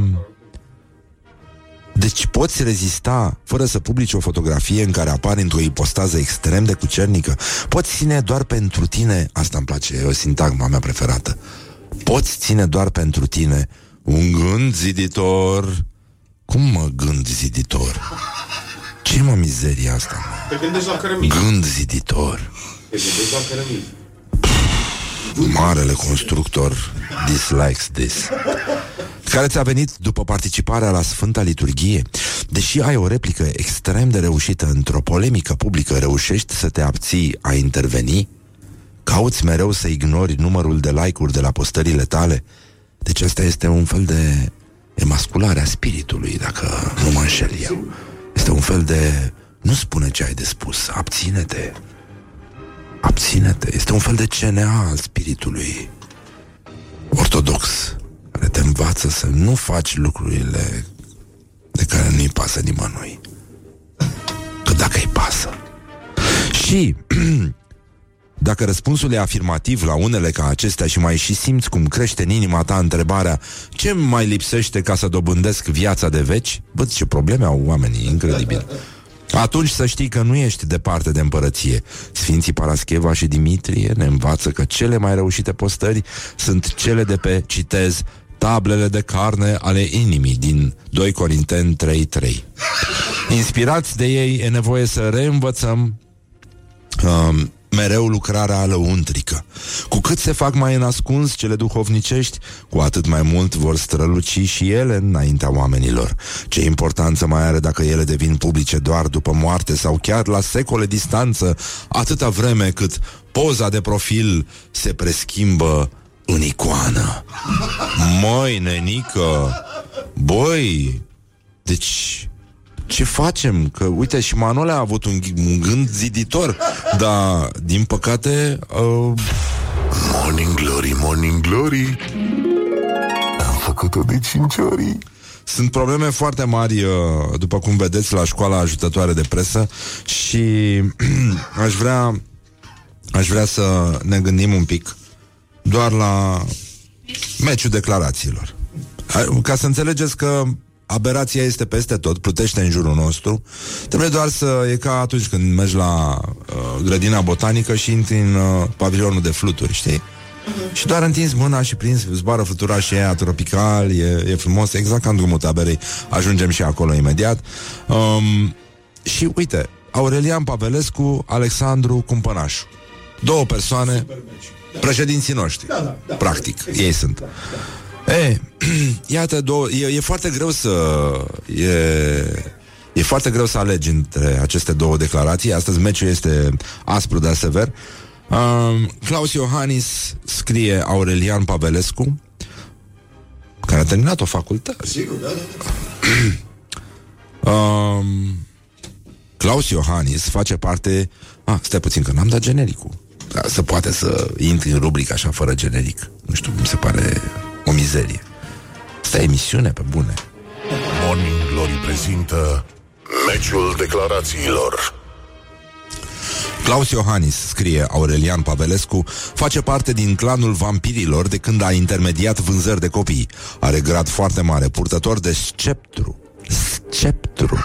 deci poți rezista fără să publici o fotografie în care apare într-o ipostază extrem de cucernică? Poți ține doar pentru tine, asta îmi place, e o sintagma mea preferată. Poți ține doar pentru tine un gând ziditor. Cum mă gând ziditor? Ce mă mizeria asta? Te gândești la cărămidă. Gând ziditor. Te gândești la cărămidă. Marele constructor dislikes this care ți-a venit după participarea la Sfânta Liturghie. Deși ai o replică extrem de reușită într-o polemică publică, reușești să te abții a interveni? Cauți mereu să ignori numărul de like-uri de la postările tale? Deci asta este un fel de emasculare a spiritului, dacă nu mă înșel eu. Este un fel de... Nu spune ce ai de spus, abține-te. Abține-te. Este un fel de CNA al spiritului ortodox care te învață să nu faci lucrurile de care nu-i pasă nimănui. Că dacă îi pasă. Și dacă răspunsul e afirmativ la unele ca acestea și mai și simți cum crește în inima ta întrebarea ce mai lipsește ca să dobândesc viața de veci, bă, ce probleme au oamenii, incredibil. Atunci să știi că nu ești departe de împărăție. Sfinții Parascheva și Dimitrie ne învață că cele mai reușite postări sunt cele de pe, citez, tablele de carne ale inimii din 2 Corinteni 3.3. Inspirați de ei, e nevoie să reînvățăm um, mereu lucrarea lăuntrică. Cu cât se fac mai înascuns cele duhovnicești, cu atât mai mult vor străluci și ele înaintea oamenilor. Ce importanță mai are dacă ele devin publice doar după moarte sau chiar la secole distanță, atâta vreme cât poza de profil se preschimbă în icoană. Măi, nenică, băi, deci ce facem? Că, uite, și Manole a avut un, un gând ziditor, dar, din păcate... Uh... Morning Glory, Morning Glory Am făcut-o de cinci ori Sunt probleme foarte mari, uh, după cum vedeți, la școala ajutătoare de presă și aș vrea aș vrea să ne gândim un pic doar la meciul declarațiilor. Ca să înțelegeți că aberația este peste tot, plutește în jurul nostru. Trebuie doar să... E ca atunci când mergi la uh, grădina botanică și intri în uh, pavilionul de fluturi, știi? Și doar întinzi mâna și prins zboară flutura și aia tropical, e, e frumos, exact ca în drumul taberei. Ajungem și acolo imediat. Um, și uite, Aurelian Pavelescu, Alexandru Cumpănașu. Două persoane, președinții noștri. Practic, ei sunt. E, iată, două, e, e foarte greu să... E, e foarte greu să alegi între aceste două declarații. Astăzi meciul este aspru, dar sever. Um, Claus Iohannis scrie Aurelian Pavelescu, care a terminat o facultate. Sigur, da, da, da. Um, Claus Iohannis face parte... Ah, stai puțin, că n-am dat genericul. Da, să poate să intri în rubrica așa fără generic. Nu știu, mi se pare o mizerie. Asta e emisiune pe bune. Morning Glory prezintă Meciul declarațiilor Claus Iohannis, scrie Aurelian Pavelescu, face parte din clanul vampirilor de când a intermediat vânzări de copii. Are grad foarte mare, purtător de sceptru. Sceptru.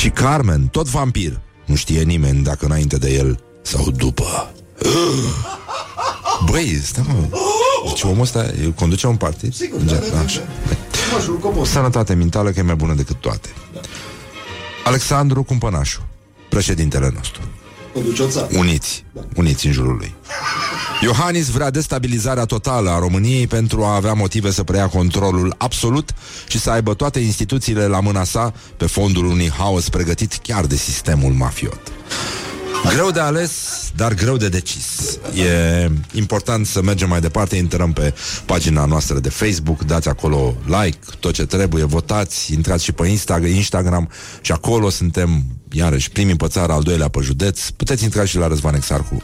Și Carmen, tot vampir. Nu știe nimeni dacă înainte de el sau după. Băi, stai mă. Deci omul ăsta el conduce un partid? Sigur, da, da, da, Așa. Moșul Cobos. Sănătate mentală că e mai bună decât toate. Alexandru Cumpănașu, președintele nostru. Conduce o țară. Uniți, uniți în jurul lui. Iohannis vrea destabilizarea totală a României pentru a avea motive să preia controlul absolut și să aibă toate instituțiile la mâna sa pe fondul unui haos pregătit chiar de sistemul mafiot. Greu de ales, dar greu de decis. E important să mergem mai departe, intrăm pe pagina noastră de Facebook, dați acolo like, tot ce trebuie, votați, intrați și pe Instagram, Instagram și acolo suntem, iarăși, primii pe țară, al doilea pe județ. Puteți intra și la Răzvan Exarcu,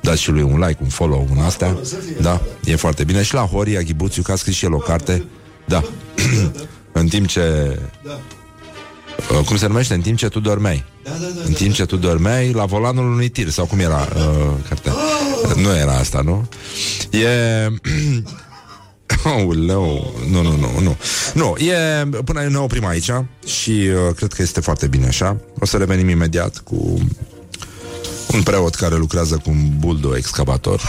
dați și lui un like, un follow, un astea. Da, e foarte bine. Și la Horia Ghibuțiu, că a scris și el o carte. Da. În timp ce... Uh, Cum se numește? În timp ce tu dormeai. Da, da, da. În timp ce tu dormeai la volanul unui tir Sau cum era uh, cartea Nu era asta, nu? E... Aoleu, nu, nu, nu, nu Nu, e, până ne oprim aici Și uh, cred că este foarte bine așa O să revenim imediat cu un preot care lucrează cu un buldo excavator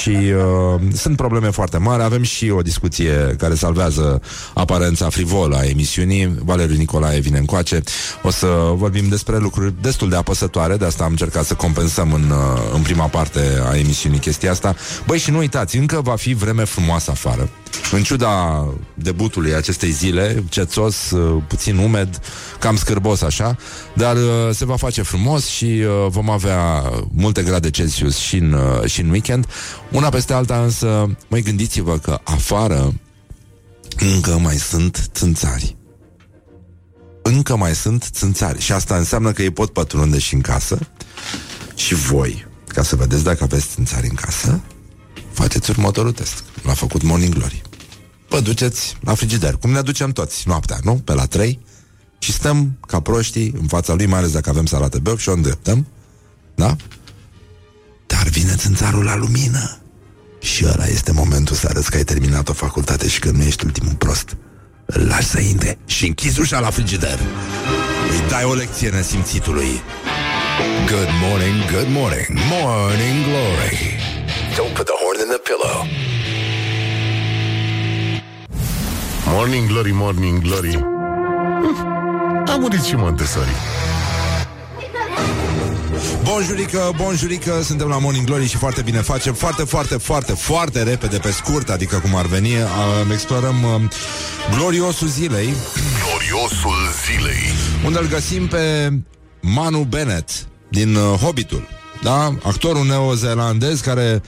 și uh, sunt probleme foarte mari. Avem și o discuție care salvează aparența frivolă a emisiunii. Valeriu Nicolae vine încoace. O să vorbim despre lucruri destul de apăsătoare, de asta am încercat să compensăm în, uh, în prima parte a emisiunii chestia asta. Băi, și nu uitați, încă va fi vreme frumoasă afară. În ciuda debutului acestei zile, cețos, uh, puțin umed, cam scârbos așa, dar uh, se va face frumos și uh, vom avea multe grade Celsius și în, uh, și în weekend. Una peste alta însă, mai gândiți-vă că afară încă mai sunt țânțari. Încă mai sunt țânțari și asta înseamnă că ei pot pătrunde și în casă și voi, ca să vedeți dacă aveți țânțari în casă, faceți următorul test. L-a făcut Morning Glory. Vă duceți la frigider, cum ne ducem toți noaptea, nu? Pe la 3 și stăm ca proștii în fața lui, mai ales dacă avem salată beoc și o îndreptăm, da? Dar vine țânțarul la lumină și ăla este momentul să arăți că ai terminat o facultate și că nu ești ultimul prost. Îl lași să intre și închizi ușa la frigider. Îi dai o lecție nesimțitului. Good morning, good morning, morning glory. Don't put the horn in the pillow. Morning Glory, Morning Glory Hm, A murit și Montessori Bonjurică, bonjurică, suntem la Morning Glory și foarte bine facem, foarte, foarte, foarte, foarte repede, pe scurt, adică cum ar veni, uh, explorăm uh, gloriosul zilei, Gloriosul zilei unde îl găsim pe Manu Bennett din uh, Hobbitul, da? Actorul neozelandez care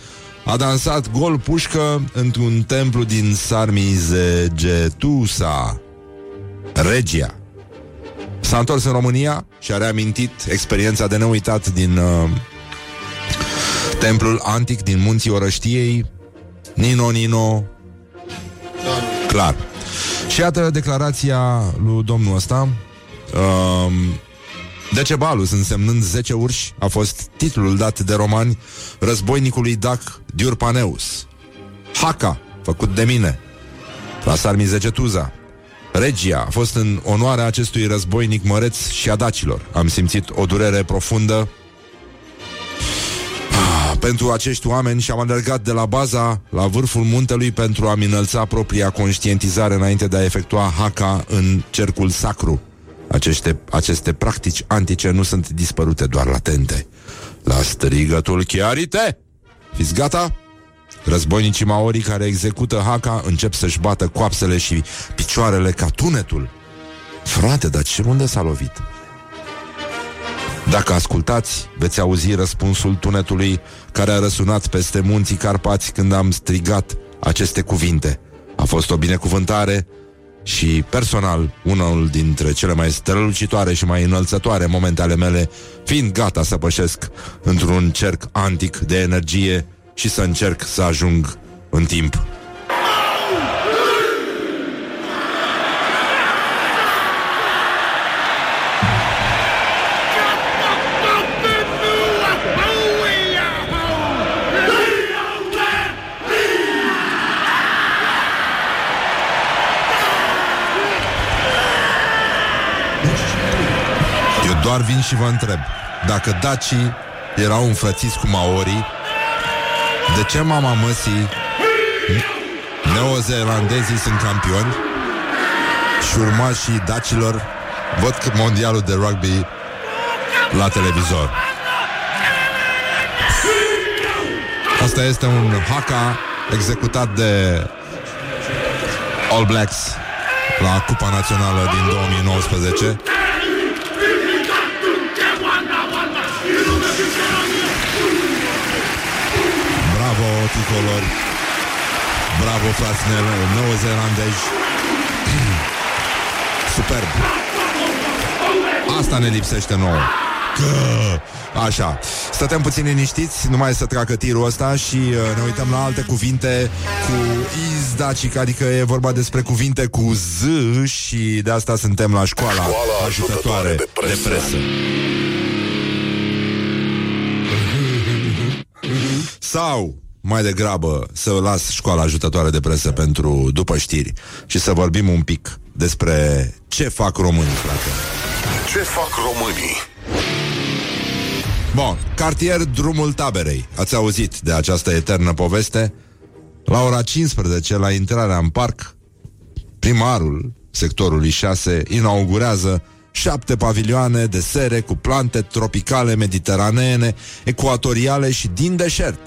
a dansat gol pușcă într-un templu din Sarmizegetusa, Regia. S-a întors în România și a reamintit experiența de neuitat din uh, templul antic din munții Orăștiei, Nino Nino, clar. Și iată declarația lui domnul ăsta, uh, Decebalus, însemnând 10 urși, a fost titlul dat de romani războinicului Dac Diurpaneus. Haka, făcut de mine, la Sarmizegetuza. Regia a fost în onoarea acestui războinic măreț și a dacilor. Am simțit o durere profundă Ah, pentru acești oameni și am alergat de la baza la vârful muntelui pentru a-mi înălța propria conștientizare înainte de a efectua haka în cercul sacru. Aceste, aceste practici antice nu sunt dispărute doar latente. La strigătul chiarite! Fiți gata? Războinicii maori care execută Haka încep să-și bată coapsele și picioarele ca tunetul. Frate, dar ce unde s-a lovit? Dacă ascultați, veți auzi răspunsul tunetului care a răsunat peste munții Carpați când am strigat aceste cuvinte. A fost o binecuvântare și personal unul dintre cele mai strălucitoare și mai înălțătoare momente ale mele, fiind gata să pășesc într-un cerc antic de energie și să încerc să ajung în timp. Eu doar vin și vă întreb Dacă dacii erau înfrățiți cu maorii De ce mama măsii Neozeelandezii sunt campioni? Și urmașii dacilor Văd că mondialul de rugby La televizor. Asta este un haka Executat de All Blacks La Cupa Națională din 2019 Bravo, tricolori Bravo, frați ne- neozeelandezi Superb. Asta ne lipsește nouă. Că... Așa, stătem puțin liniștiți Numai să treacă tirul ăsta Și uh, ne uităm la alte cuvinte Cu iz dacic Adică e vorba despre cuvinte cu Z Și de asta suntem la școala, Școala ajutătoare de presă, de presă. Sau mai degrabă să las școala ajutătoare de presă pentru după știri și să vorbim un pic despre ce fac românii, frate. Ce fac românii? Bun, cartier Drumul Taberei. Ați auzit de această eternă poveste? La ora 15, la intrarea în parc, primarul sectorului 6 inaugurează șapte pavilioane de sere cu plante tropicale, mediteraneene, ecuatoriale și din deșert.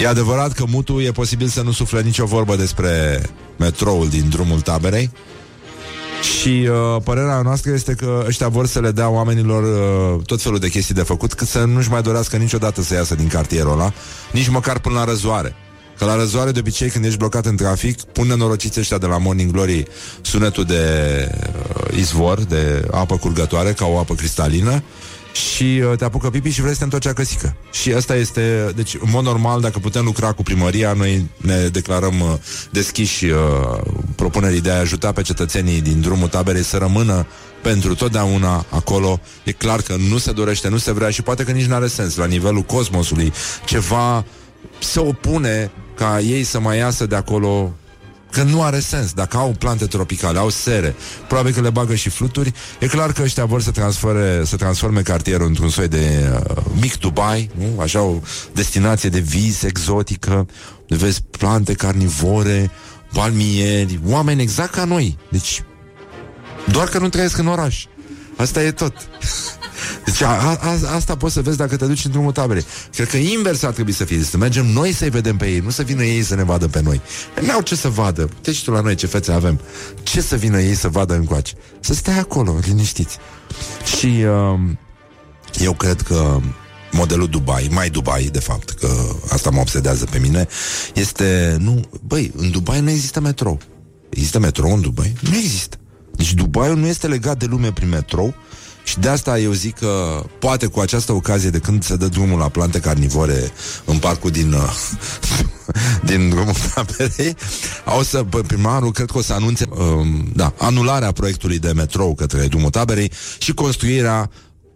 E adevărat că Mutu e posibil să nu sufle nicio vorbă despre metroul din drumul taberei și uh, părerea noastră este că ăștia vor să le dea oamenilor uh, tot felul de chestii de făcut cât să nu-și mai dorească niciodată să iasă din cartierul ăla, nici măcar până la răzoare. Că la răzoare, de obicei, când ești blocat în trafic, pun nenorociți ăștia de la Morning Glory sunetul de uh, izvor, de apă curgătoare, ca o apă cristalină, și uh, te apucă pipi și vrei să te întorci acăsică. Și asta este, deci, în mod normal, dacă putem lucra cu primăria, noi ne declarăm uh, deschiși uh, propunerii de a ajuta pe cetățenii din drumul taberei să rămână pentru totdeauna acolo. E clar că nu se dorește, nu se vrea și poate că nici nu are sens la nivelul cosmosului. Ceva se opune ca ei să mai iasă de acolo Că nu are sens. Dacă au plante tropicale, au sere, probabil că le bagă și fluturi, e clar că ăștia vor să, transfere, să transforme cartierul într-un soi de uh, mic Dubai, nu? așa o destinație de vis exotică, vezi plante carnivore, palmieri, oameni exact ca noi. Deci, doar că nu trăiesc în oraș. Asta e tot. Deci a, a, asta poți să vezi dacă te duci în drumul taberei. Cred că invers ar trebui să fie. Să mergem noi să-i vedem pe ei, nu să vină ei să ne vadă pe noi. N-au ce să vadă. Deci tu la noi ce fețe avem. Ce să vină ei să vadă încoace? Să stea acolo, liniștiți. Și uh, eu cred că modelul Dubai, mai Dubai, de fapt, că asta mă obsedează pe mine, este, nu, băi, în Dubai nu există metrou. Există metrou în Dubai? Nu există. Deci Dubaiul nu este legat de lume prin metrou și de asta eu zic că poate cu această ocazie de când se dă drumul la plante carnivore în parcul din uh, din drumul taberei, au să, primarul cred că o să anunțe um, da, anularea proiectului de metrou către drumul taberei și construirea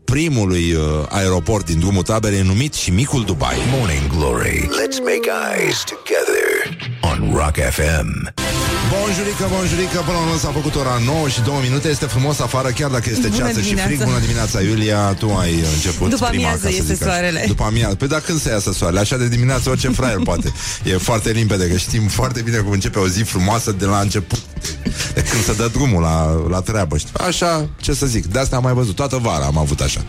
primului uh, aeroport din drumul taberei numit și Micul Dubai. Morning Glory. Let's make eyes together on Rock FM. Bonjurică, bonjurică, până la urmă s-a făcut ora 9 și 2 minute Este frumos afară, chiar dacă este Bună ceață și dimineața. frig Bună dimineața, Iulia, tu ai început După prima, amiază ca să este zic așa. soarele. După amiază, păi dar când să iasă soarele? Așa de dimineață orice fraier poate E foarte limpede, că știm foarte bine cum începe o zi frumoasă de la început de când se dă drumul la, la treabă. Știi? Așa, ce să zic, de asta am mai văzut. Toată vara am avut așa.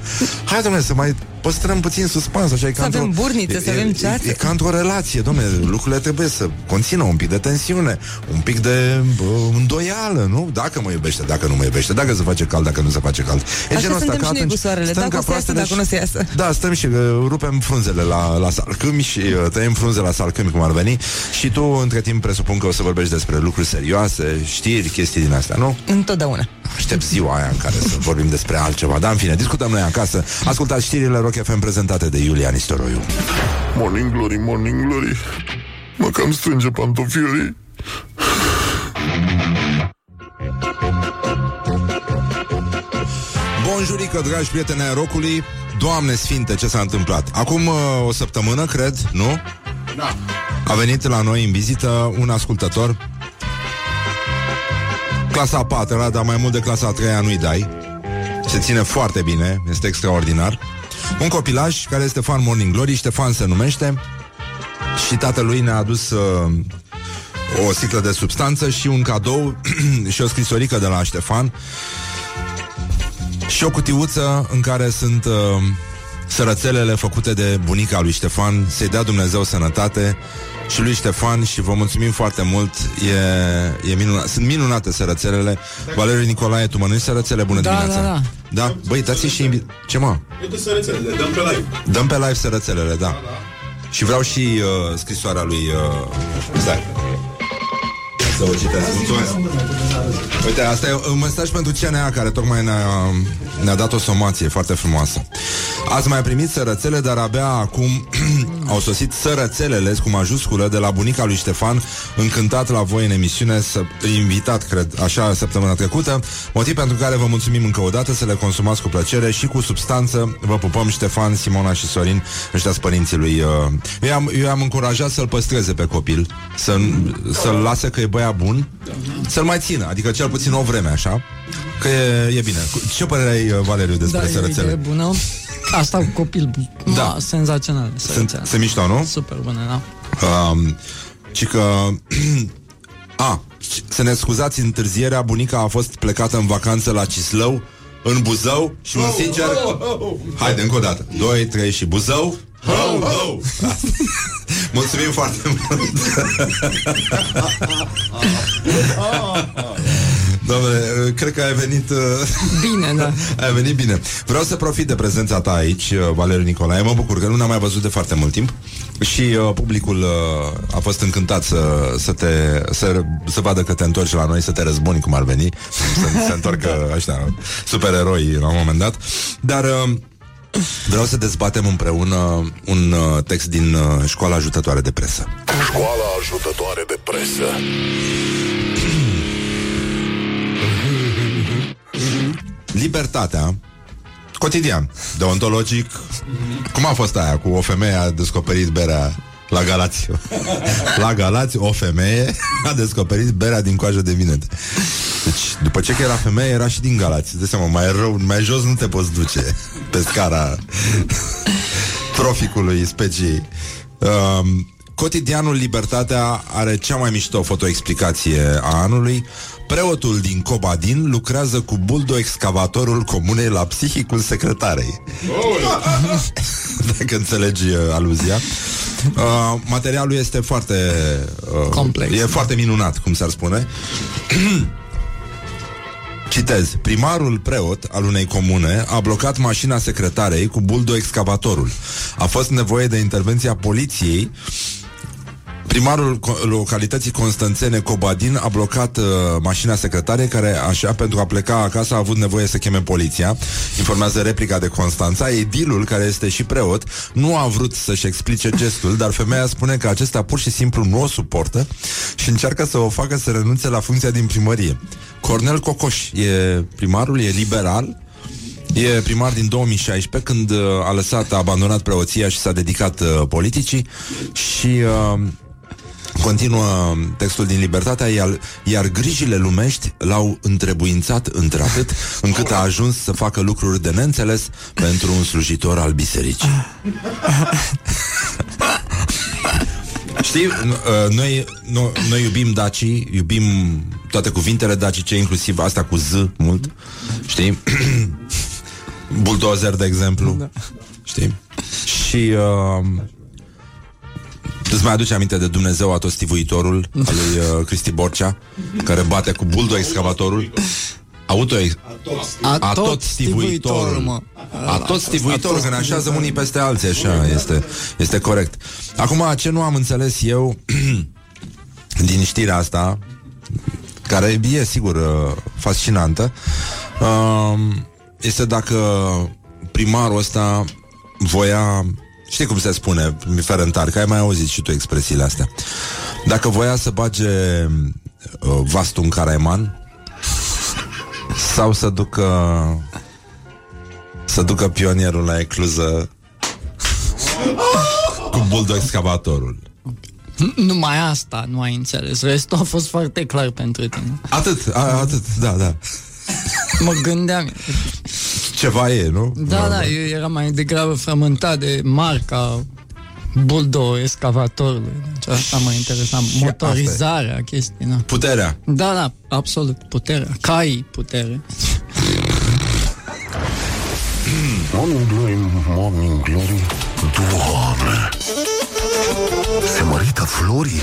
Hai, domnule, să mai păstrăm puțin suspans. Așa, e ca Să avem într-o- burnițe, e- să avem e- ceață. E, e ca într-o relație, domnule, lucrurile trebuie să conțină un pic de tensiune, un pic de bă, îndoială, nu? Dacă mă iubește, dacă nu mă iubește, dacă se face cald, dacă nu se face cald. E Așa genul ăsta, suntem că și noi atunci cu soarele, stăm dacă ca o să iasă, proastele dacă nu o să iasă. Da, stăm și uh, rupem frunzele la, la salcâmi și uh, tăiem frunze la salcâmi, cum ar veni. Și tu, între timp, presupun că o să vorbești despre lucruri serioase, știri, chestii din astea, nu? Întotdeauna. Aștept ziua aia în care să vorbim despre altceva. Dar, în fine, discutăm noi acasă. Ascultați știrile Rock FM prezentate de Iulia Nistoroiu. Morning glory, morning glory Mă cam strânge pantofiorii Bonjurică, dragi prieteni ai rocului Doamne sfinte, ce s-a întâmplat Acum uh, o săptămână, cred, nu? Da A venit la noi în vizită un ascultător Clasa a patra, dar mai mult de clasa a treia nu-i dai. Se ține foarte bine, este extraordinar. Un copilaj care este fan Morning Glory Ștefan se numește. Și tatălui ne-a adus uh, o sticlă de substanță și un cadou și o scrisorică de la Ștefan. Și o cutiuță în care sunt uh, sărățelele făcute de bunica lui Ștefan, să-i dea Dumnezeu sănătate și lui Ștefan și vă mulțumim foarte mult. E, e minunat. Sunt minunate sărățelele. Valeriu Nicolae, tu mănânci sărățele? Bună Da, dimineața! da, da. Da? Băi, dați și invi- Ce mă? Eu de sărățele, dăm pe live. Dăm pe live sărățelele, da. Și vreau și uh, scrisoarea lui... Uh... Stai. Să o citesc. Mulțumesc. Uite, asta e un mesaj pentru CNA care tocmai ne-a, ne-a dat o somație foarte frumoasă. Ați mai primit sărățele, dar abia acum au sosit sărățelele cu majusculă de la bunica lui Ștefan, încântat la voi în emisiune, să, invitat, cred, așa, săptămâna trecută, motiv pentru care vă mulțumim încă o dată să le consumați cu plăcere și cu substanță. Vă pupăm Ștefan, Simona și Sorin, ăștia părinții lui. Uh... Eu, am, eu am încurajat să-l păstreze pe copil, să, să-l lase că e băiat bun, să-l mai țină, adică cel puțin o vreme așa, că e, e bine. Ce părere ai, uh, Valeriu, despre Da, e o idee sărățele? bună. Asta cu copil, Da. da, senzațional. Sunt, senzațional. sunt mișto, nu? Super bună, da. Um, ci că... A, să ne scuzați întârzierea, bunica a fost plecată în vacanță la Cislău, în Buzău și un sincer... Haide, încă o dată. 2, 3 și Buzău. Ho, ho! Mulțumim foarte mult! Domnule, cred că ai venit uh, Bine, da. Ai venit bine. Vreau să profit de prezența ta aici, uh, Valeriu Nicolae. Mă bucur că nu ne-am mai văzut de foarte mult timp Și uh, publicul uh, a fost încântat să, să te să, să vadă că te întorci la noi Să te răzbuni cum ar veni Să se întoarcă ăștia supereroi la un moment dat. Dar uh, vreau să dezbatem împreună un uh, text din uh, Școala Ajutătoare de Presă. Școala ajutătoare de presă Libertatea Cotidian, deontologic. Cum a fost aia cu o femeie a descoperit berea la Galați? La Galați o femeie A descoperit berea din coajă de vinete Deci după ce că era femeie Era și din Galați. De seama, mai rău, mai jos nu te poți duce Pe scara Troficului speciei. Um, Cotidianul Libertatea are cea mai mișto fotoexplicație a anului. Preotul din Cobadin lucrează cu buldo-excavatorul comunei la psihicul secretarei. Dacă înțelegi uh, aluzia. Uh, materialul este foarte... Uh, Complex. E foarte minunat, cum s-ar spune. Citez, primarul preot al unei comune a blocat mașina secretarei cu buldo-excavatorul. A fost nevoie de intervenția poliției Primarul co- localității Constanțene Cobadin a blocat uh, mașina secretarei care, așa, pentru a pleca acasă a avut nevoie să cheme poliția. Informează replica de Constanța. Edilul, care este și preot, nu a vrut să-și explice gestul, dar femeia spune că acesta pur și simplu nu o suportă și încearcă să o facă să renunțe la funcția din primărie. Cornel Cocoș e primarul, e liberal, E primar din 2016 când uh, a lăsat, a abandonat preoția și s-a dedicat uh, politicii și uh, continuă textul din Libertatea, iar, iar grijile lumești l-au întrebuințat într-atât încât a ajuns să facă lucruri de neînțeles pentru un slujitor al bisericii. Știi, n- uh, noi, no, noi iubim dacii, iubim toate cuvintele dacice, inclusiv asta cu Z mult, știi? Bulldozer, de exemplu. Da. Știi? Și uh, Îți mai aduce aminte de Dumnezeu atostivuitorul al lui uh, Cristi Borcea, care bate cu buldo excavatorul? Auto Atot stivuitorul, mă. Atot stivuitorul, că ne așează unii peste alții, așa, este, este corect. Acum, ce nu am înțeles eu din știrea asta, care e, sigur, uh, fascinantă, uh, este dacă primarul ăsta voia Știi cum se spune, Ferentar, că ai mai auzit și tu expresiile astea. Dacă voia să bage uh, vastul în Caraiman sau să ducă să ducă pionierul la ecluză cu bulldog excavatorul. Numai asta nu ai înțeles. Restul a fost foarte clar pentru tine. Atât, a, atât, da, da. Mă gândeam. Ceva e, nu? Da, da, eu eram mai degrabă frământat de marca buldo excavatorului. Deci asta mă interesa. Motorizarea chestii, da. Puterea. Da, da, absolut. Puterea. Cai putere. Morning glory, morning glory Doamne Se mărită florii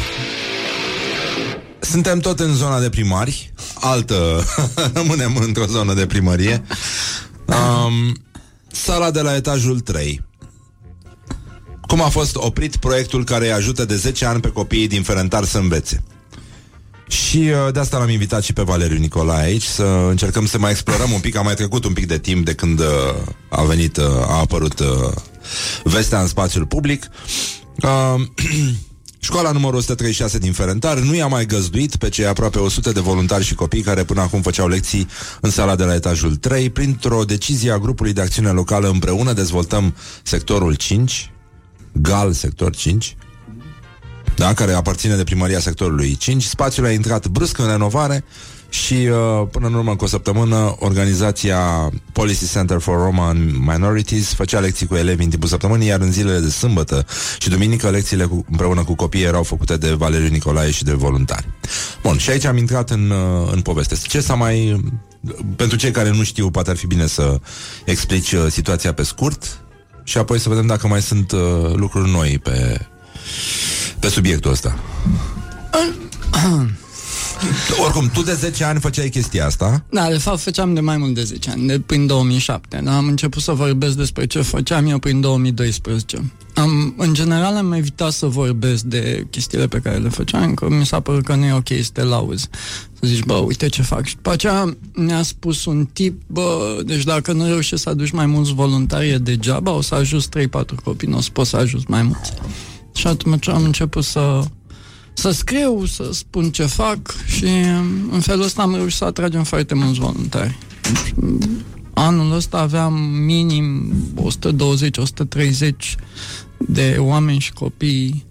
Suntem tot în zona de primari Altă Rămânem într-o zonă de primărie um, Sala de la etajul 3 Cum a fost oprit proiectul care îi ajută de 10 ani pe copiii din Ferentar să învețe și uh, de asta l-am invitat și pe Valeriu Nicolae aici Să încercăm să mai explorăm un pic. A mai trecut un pic de timp de când uh, A venit, uh, a apărut Vestea în spațiul public Școala numărul 136 din Ferentar nu i-a mai găzduit pe cei aproape 100 de voluntari și copii care până acum făceau lecții în sala de la etajul 3. Printr-o decizie a grupului de acțiune locală împreună dezvoltăm sectorul 5, GAL sector 5, da, care aparține de primăria sectorului 5. Spațiul a intrat brusc în renovare și uh, până în urmă cu o săptămână organizația Policy Center for Roman Minorities făcea lecții cu elevi în timpul săptămânii, iar în zilele de sâmbătă și duminică lecțiile cu, împreună cu copiii erau făcute de Valeriu Nicolae și de voluntari. Bun, și aici am intrat în, uh, în poveste. Ce s-a mai... Pentru cei care nu știu, poate ar fi bine să explici uh, situația pe scurt și apoi să vedem dacă mai sunt uh, lucruri noi pe, pe subiectul ăsta. Oricum, tu de 10 ani făceai chestia asta? Da, de fapt făceam de mai mult de 10 ani, de prin 2007. Da? Am început să vorbesc despre ce făceam eu prin 2012. Am, în general am evitat să vorbesc de chestiile pe care le făceam, că mi s-a părut că nu e ok să te lauzi. Să zici, bă, uite ce fac. Și după aceea mi-a spus un tip, bă, deci dacă nu reușești să aduci mai mulți voluntari e degeaba, o să ajungi 3-4 copii, nu o să poți să ajungi mai mulți. Și atunci am început să să scriu, să spun ce fac și în felul ăsta am reușit să atragem foarte mulți voluntari. Anul ăsta aveam minim 120-130 de oameni și copii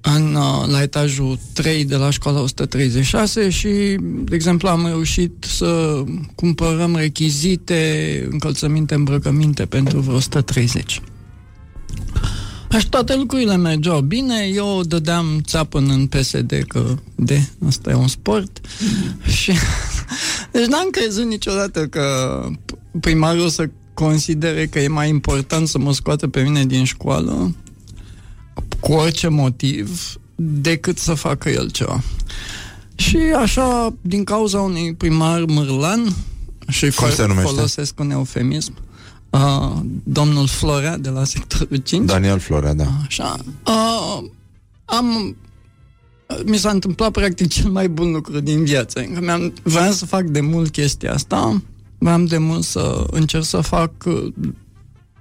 în, uh, la etajul 3 de la școala 136 și, de exemplu, am reușit să cumpărăm rechizite, încălțăminte, îmbrăcăminte pentru vreo 130. Și toate lucrurile mergeau bine, eu dădeam țapă în PSD că de, asta e un sport. și deci n-am crezut niciodată că primarul să considere că e mai important să mă scoată pe mine din școală cu orice motiv decât să facă el ceva. Și așa, din cauza unui primar mârlan, și Cum se numește? folosesc un eufemism, uh, domnul Florea de la sectorul 5. Daniel Florea, da. Așa. Uh, am mi s-a întâmplat practic cel mai bun lucru din viață. Că mi-am, vreau să fac de mult chestia asta, vreau de mult să încerc să fac uh,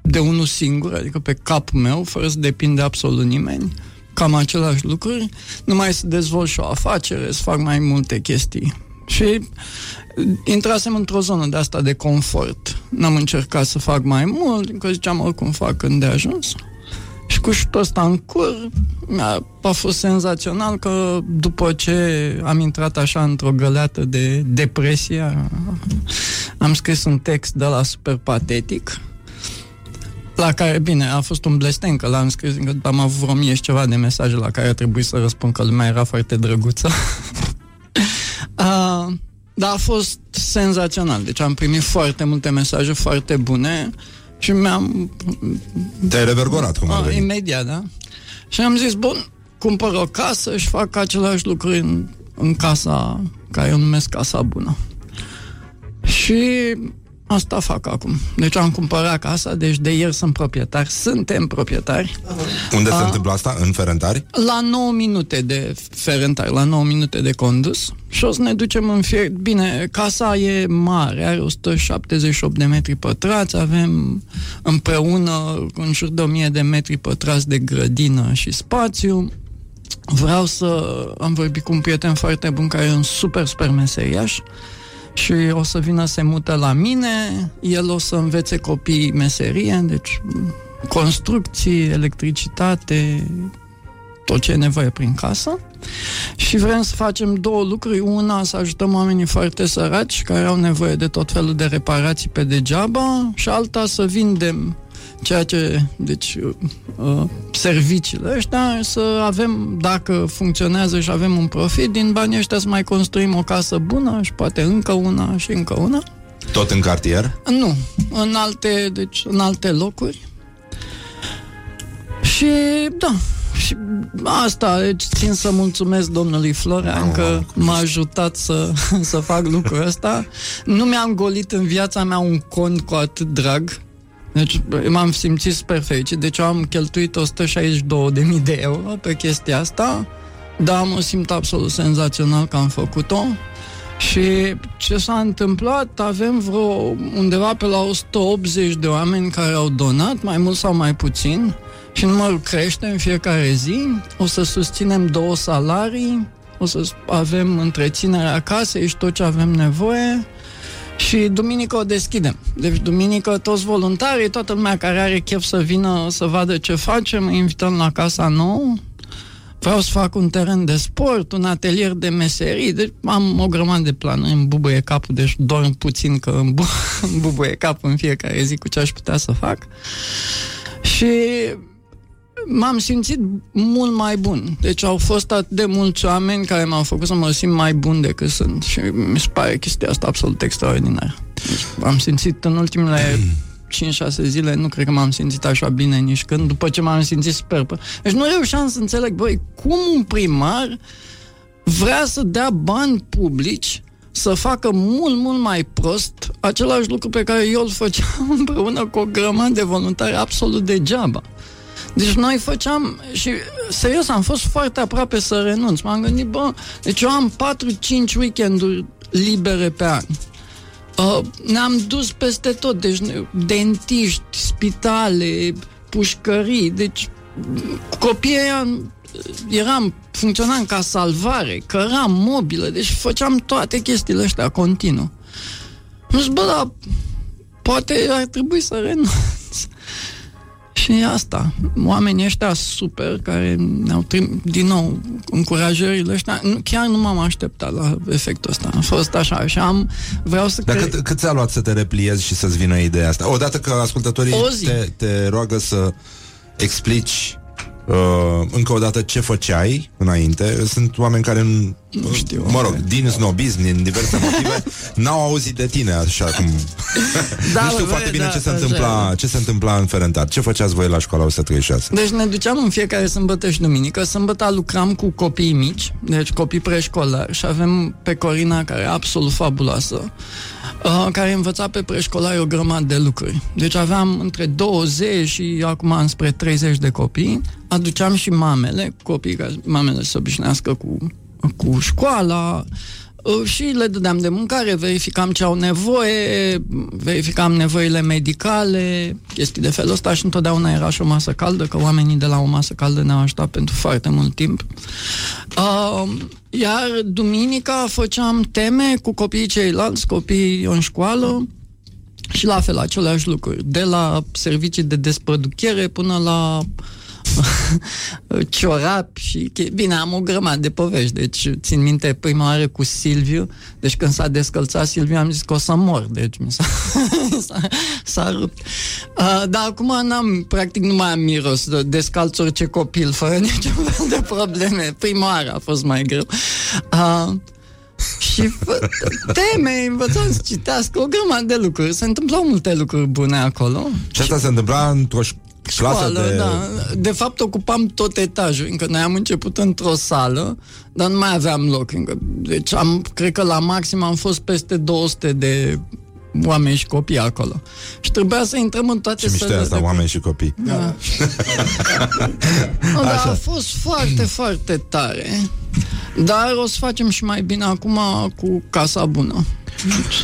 de unul singur, adică pe capul meu, fără să depind de absolut nimeni, cam același lucruri, numai să dezvolt și o afacere, să fac mai multe chestii. Și intrasem într-o zonă de asta de confort. N-am încercat să fac mai mult, că ziceam oricum fac când de ajuns. Și cu șutul ăsta în cur, a, a fost senzațional că după ce am intrat așa într-o găleată de depresie, am scris un text de la super patetic, la care, bine, a fost un blestem, că l-am scris, că am avut vreo mie și ceva de mesaje la care a trebuit să răspund că lumea era foarte drăguță. Uh, dar a fost senzațional. Deci am primit foarte multe mesaje foarte bune și mi-am... Te-ai revergorat, cum ar A, veni. imediat, da? Și am zis, bun, cumpăr o casă și fac același lucru în, în casa care eu numesc Casa Bună. Și asta fac acum. Deci am cumpărat casa, deci de ieri sunt proprietar. Suntem proprietari. Unde se A. întâmplă asta? În Ferentari? La 9 minute de ferentari, la 9 minute de condus și o să ne ducem în fie... Bine, casa e mare, are 178 de metri pătrați, avem împreună în jur de 1000 de metri pătrați de grădină și spațiu. Vreau să... Am vorbit cu un prieten foarte bun care e un super, super meseriaș și o să vină să se mute la mine, el o să învețe copiii meserie, deci construcții, electricitate, tot ce e nevoie prin casă și vrem să facem două lucruri. Una, să ajutăm oamenii foarte săraci care au nevoie de tot felul de reparații pe degeaba și alta să vindem ceea ce, deci, uh, serviciile ăștia, să avem, dacă funcționează și avem un profit, din banii ăștia să mai construim o casă bună și poate încă una și încă una. Tot în cartier? Nu, în alte, deci, în alte locuri. Și, da, și asta, deci țin să mulțumesc domnului Florean că m-a ajutat să, să fac lucrul ăsta. Nu mi-am golit în viața mea un cont cu atât drag. Deci m-am simțit super fericit. Deci eu am cheltuit 162.000 de euro pe chestia asta, dar mă simt absolut senzațional că am făcut-o. Și ce s-a întâmplat? Avem vreo undeva pe la 180 de oameni care au donat, mai mult sau mai puțin, și numărul crește în fiecare zi. O să susținem două salarii, o să avem întreținerea casei și tot ce avem nevoie. Și duminică o deschidem. Deci duminică toți voluntarii, toată lumea care are chef să vină să vadă ce facem, îi invităm la casa nouă. Vreau să fac un teren de sport, un atelier de meserii, deci am o grămadă de planuri, îmi bubuie capul, deci dorm puțin că îmi, bu- îmi bubuie capul în fiecare zi cu ce aș putea să fac. Și m-am simțit mult mai bun. Deci au fost atât de mulți oameni care m-au făcut să mă simt mai bun decât sunt și mi se pare chestia asta absolut extraordinară. Deci, am simțit în ultimele 5-6 zile, nu cred că m-am simțit așa bine nici când, după ce m-am simțit superb. Deci nu reușeam să înțeleg, băi, cum un primar vrea să dea bani publici să facă mult, mult mai prost același lucru pe care eu îl făceam împreună cu o grămadă de voluntari absolut degeaba. Deci noi făceam și serios am fost foarte aproape să renunț. M-am gândit, bă, deci eu am 4-5 weekenduri libere pe an. Uh, ne-am dus peste tot, deci ne- dentiști, spitale, pușcării, deci copiii ăia eram, funcționam ca salvare, căram mobilă, deci făceam toate chestiile astea continuu. Nu zic, bă, dar poate ar trebui să renunț. Și asta, oamenii ăștia super care ne-au trim, din nou, încurajările ăștia, nu, chiar nu m-am așteptat la efectul ăsta. A fost așa și am, vreau să Dar cred- cât, cât ți-a luat să te repliezi și să-ți vină ideea asta? Odată că ascultătorii O zi. te, te roagă să explici uh, încă o dată ce făceai înainte. Sunt oameni care, nu Nu știu. mă rog, din snobism, din diverse motive, n-au auzit de tine așa cum... Da, nu știu bă, foarte bine da, ce, se așa întâmpla, e. ce se întâmpla în Ferentar. Ce făceați voi la școala 136? Deci ne duceam în fiecare sâmbătă și duminică. Sâmbătă lucram cu copii mici, deci copii preșcolari și avem pe Corina, care e absolut fabuloasă, uh, care învăța pe preșcolari o grămadă de lucruri. Deci aveam între 20 și acum înspre 30 de copii. Aduceam și mamele, copii ca mamele să se obișnuiască cu, cu școala, Uh, și le dădeam de mâncare, verificam ce au nevoie, verificam nevoile medicale, chestii de felul ăsta și întotdeauna era și o masă caldă, că oamenii de la o masă caldă ne-au ajutat pentru foarte mult timp. Uh, iar duminica făceam teme cu copiii ceilalți, copiii în școală, și la fel, aceleași lucruri. De la servicii de despăduchere până la ciorapi și... che- Bine, am o grămadă de povești, deci țin minte prima oară cu Silviu, deci când s-a descălțat Silviu am zis că o să mor, deci mi s-a, s-a, s-a rupt. Uh, dar acum n-am, practic nu mai am miros, de- descalț orice copil, fără niciun fel de probleme. Prima oară a fost mai greu. Uh, Și fă- teme, învățam să citească o grămadă de lucruri. Se întâmplau multe lucruri bune acolo. Și asta se întâmpla într-o ș- clasă Școală, de... da. De fapt, ocupam tot etajul. Încă noi am început într-o sală, dar nu mai aveam loc. Încă. Deci, am, cred că la maxim am fost peste 200 de oameni și copii acolo. Și trebuia să intrăm în toate Ce mișto e sălile asta, de oameni și copii. Da. Nu, dar Așa. a fost foarte, foarte tare. Dar o să facem și mai bine acum cu Casa Bună.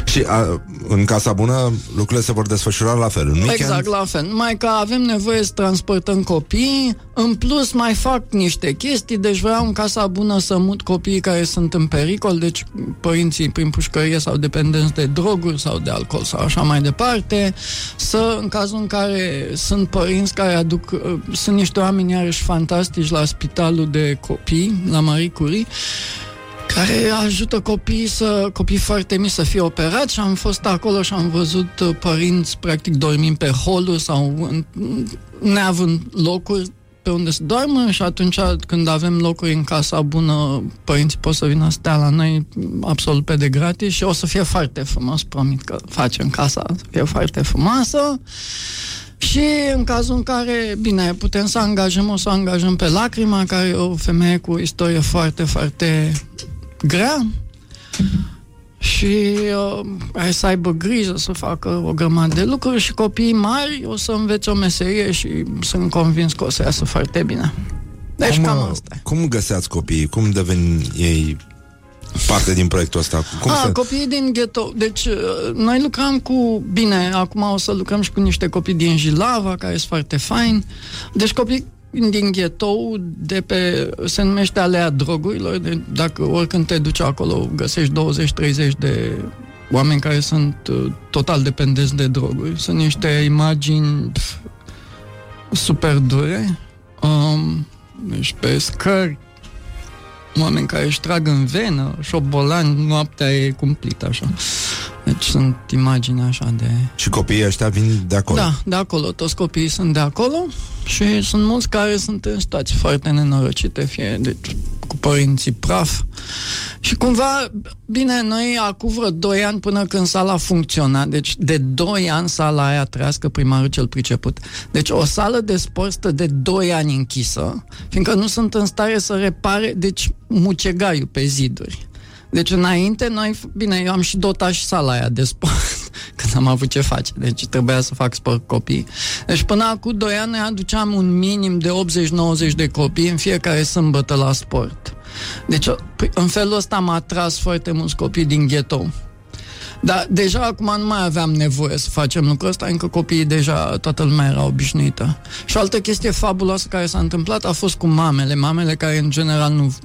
Și a, în Casa Bună lucrurile se vor desfășura la fel. În weekend, Exact la fel. Numai că avem nevoie să transportăm copii, în plus mai fac niște chestii, deci vreau în Casa Bună să mut copiii care sunt în pericol, deci părinții prin pușcărie sau dependenți de droguri sau de alcool sau așa mai departe, să, în cazul în care sunt părinți care aduc, uh, sunt niște oameni iarăși fantastici la spitalul de copii, la Marie Curie, care ajută copiii să, copii foarte mici să fie operați și am fost acolo și am văzut uh, părinți practic dormind pe holuri sau în, neavând locuri pe unde să doarmă și atunci când avem locuri în casa bună, părinții pot să vină să stea la noi absolut pe de gratis și o să fie foarte frumos, promit că facem casa să fie foarte frumoasă. Și în cazul în care, bine, putem să angajăm, o să angajăm pe Lacrima, care e o femeie cu o istorie foarte, foarte grea și uh, hai să aibă grijă să facă o grămadă de lucruri și copiii mari o să învețe o meserie și sunt convins că o să iasă foarte bine. Deci cum, cam uh, asta e. cum găseați copiii? Cum devin ei parte din proiectul ăsta? Cum A, se... copiii din ghetto. Deci, uh, noi lucrăm cu... Bine, acum o să lucrăm și cu niște copii din Jilava, care sunt foarte faini. Deci, copii din ghetto, de pe... Se numește Alea Drogurilor. De, dacă oricând te duci acolo, găsești 20-30 de oameni care sunt uh, total dependenți de droguri. Sunt niște imagini pf, super dure. Um, deci pe scări, oameni care își trag în venă, șobolani, noaptea e cumplit așa. Deci sunt imagini așa de... Și copiii ăștia vin de acolo. Da, de acolo, toți copiii sunt de acolo și sunt mulți care sunt în situații foarte nenorocite, fie deci, cu părinții praf. Și cumva, bine, noi acum vreo 2 ani până când sala funcționa, deci de 2 ani sala aia trăiască primarul cel priceput. Deci o sală de sport stă de 2 ani închisă, fiindcă nu sunt în stare să repare, deci mucegaiul pe ziduri. Deci înainte noi, bine, eu am și dotat și sala aia de sport când am avut ce face, deci trebuia să fac sport copii. Deci până acum 2 ani noi aduceam un minim de 80-90 de copii în fiecare sâmbătă la sport. Deci în felul ăsta am atras foarte mulți copii din ghetto. Dar deja acum nu mai aveam nevoie să facem lucrul ăsta, încă copiii deja, toată lumea era obișnuită. Și o altă chestie fabuloasă care s-a întâmplat a fost cu mamele, mamele care în general nu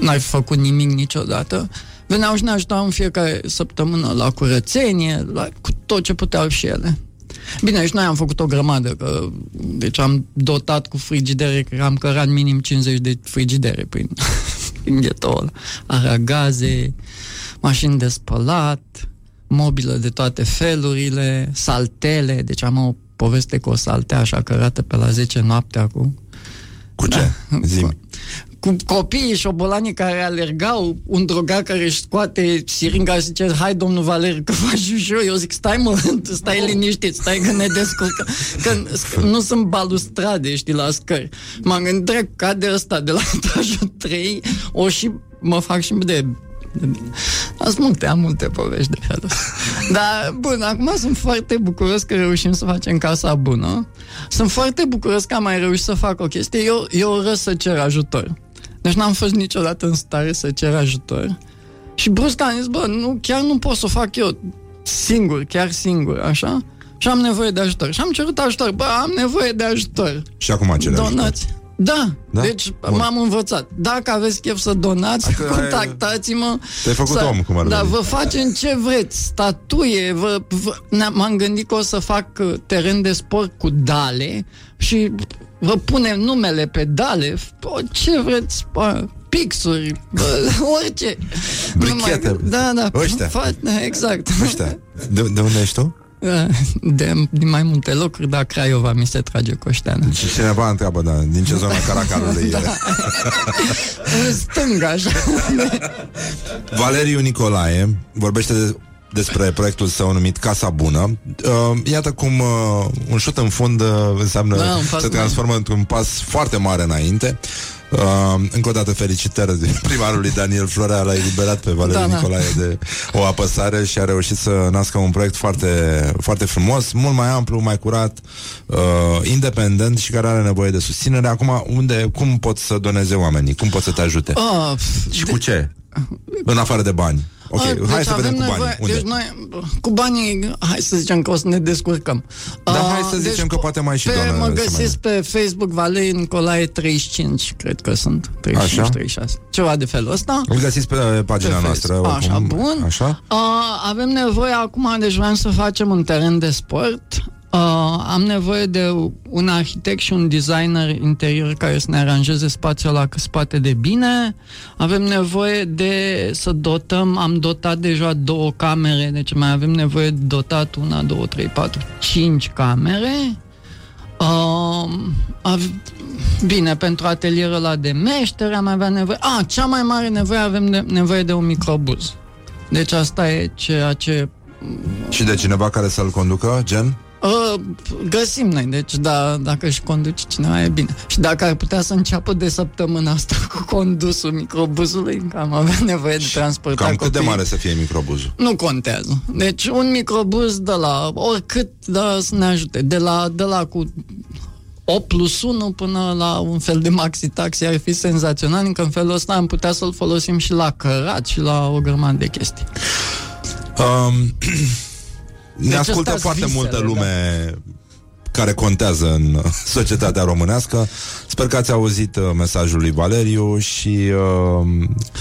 n-ai făcut nimic niciodată, veneau și ne ajutau în fiecare săptămână la curățenie, la, cu tot ce puteau și ele. Bine, și noi am făcut o grămadă, că, deci am dotat cu frigidere, că am cărat minim 50 de frigidere prin, prin ghetoul aragaze, mașini de spălat, mobilă de toate felurile, saltele, deci am o poveste cu o saltea așa cărată pe la 10 noaptea cu... Cu ce? Da. Zimi. Cu copiii șobolanii care alergau, un drogar care își scoate siringa și zice, hai domnul Valer, că faci și eu. Eu zic, stai mă, stai liniștit, stai că ne descurcă. Că nu sunt balustrade, știi, la scări. M-am gândit, drept, cade ăsta de la etajul 3, o și mă fac și de am multe, am multe povești de felul Dar, bun, acum sunt foarte bucuros că reușim să facem casa bună. Sunt foarte bucuros că am mai reușit să fac o chestie. Eu, eu urăsc să cer ajutor. Deci n-am fost niciodată în stare să cer ajutor. Și brusc am zis, bă, nu, chiar nu pot să o fac eu singur, chiar singur, așa? Și am nevoie de ajutor. Și am cerut ajutor. Bă, am nevoie de ajutor. Și acum cere Donați. ajutor. Da, Da? deci Bun. m-am învățat. Dacă aveți chef să donați, Asta e- contactați-mă. Te-ai făcut să, om, cum ar Da, veni. vă facem ce vreți, statuie, vă, vă, ne- m-am gândit că o să fac uh, teren de sport cu dale și vă punem numele pe dale, bă, ce vreți, bă, pixuri, bă, orice. Brichete. Numai- Da, da. Ăștia. Fa- da, exact. Ăștia. De, de unde ești tu? de, din mai multe locuri, dar Craiova mi se trage coșteană. Și cineva întreabă, da, din ce zona Caracalului Da. e. În stânga, așa. Valeriu Nicolae vorbește de, despre proiectul său numit Casa Bună. Uh, iată cum uh, un șut în fund uh, înseamnă Da, un pas se mare. transformă într-un pas foarte mare înainte. Uh, încă o dată felicitări de primarului Daniel Florea l-a eliberat pe Valeriu Da, da. Nicolae de o apăsare și a reușit să nască un proiect foarte, foarte frumos, mult mai amplu, mai curat, uh, independent și care are nevoie de susținere. Acum, unde, cum pot să doneze oamenii? Cum pot să te ajute? Oh, Și cu ce? În afară de bani. Ok, Ah, hai să avem vedem cu banii. nevoie- Unde? Deci noi, cu banii, hai să zicem că o să ne descurcăm. Dar Ah, hai să zicem că po- poate mai și pe, doamna Mă să găsiți pe Facebook Valei Nicolae 35, cred că sunt. 35, Așa? 36. Ceva de felul ăsta. Îl găsiți pe pagina Pe noastră. Facebook. Așa, oricum. bun. Așa? Uh, avem nevoie acum, deci vrem să facem un teren de sport. Uh, am nevoie de un arhitect și un designer interior care să ne aranjeze spațiul la cât spate de bine. Avem nevoie de să dotăm, am dotat deja două camere, deci mai avem nevoie de dotat una, două, trei, patru, cinci camere. Uh, av- bine, pentru atelierul ăla de meștere am avea nevoie... A, cea mai mare nevoie avem de, nevoie de un microbuz. Deci asta e ceea ce Și de cineva care să-l conducă, gen? Uh, găsim noi. Deci da, dacă își conduce cineva e bine. Și dacă ar putea să înceapă de săptămâna asta cu condusul microbuzului, că am avea nevoie de transportat Cam cât de copiii. mare să fie microbuzul? Nu contează. Deci un microbuz de la oricât da, să ne ajute. De la, de la cu 8 plus 1 până la un fel de maxi-taxi ar fi senzațional, încă în felul ăsta am putea să-l folosim și la cărat și la o grămadă de chestii. Um, ne Deci ascultă ăsta-s foarte visele, multă da. lume care contează în societatea românească. Sper că ați auzit uh, mesajul lui Valeriu și uh,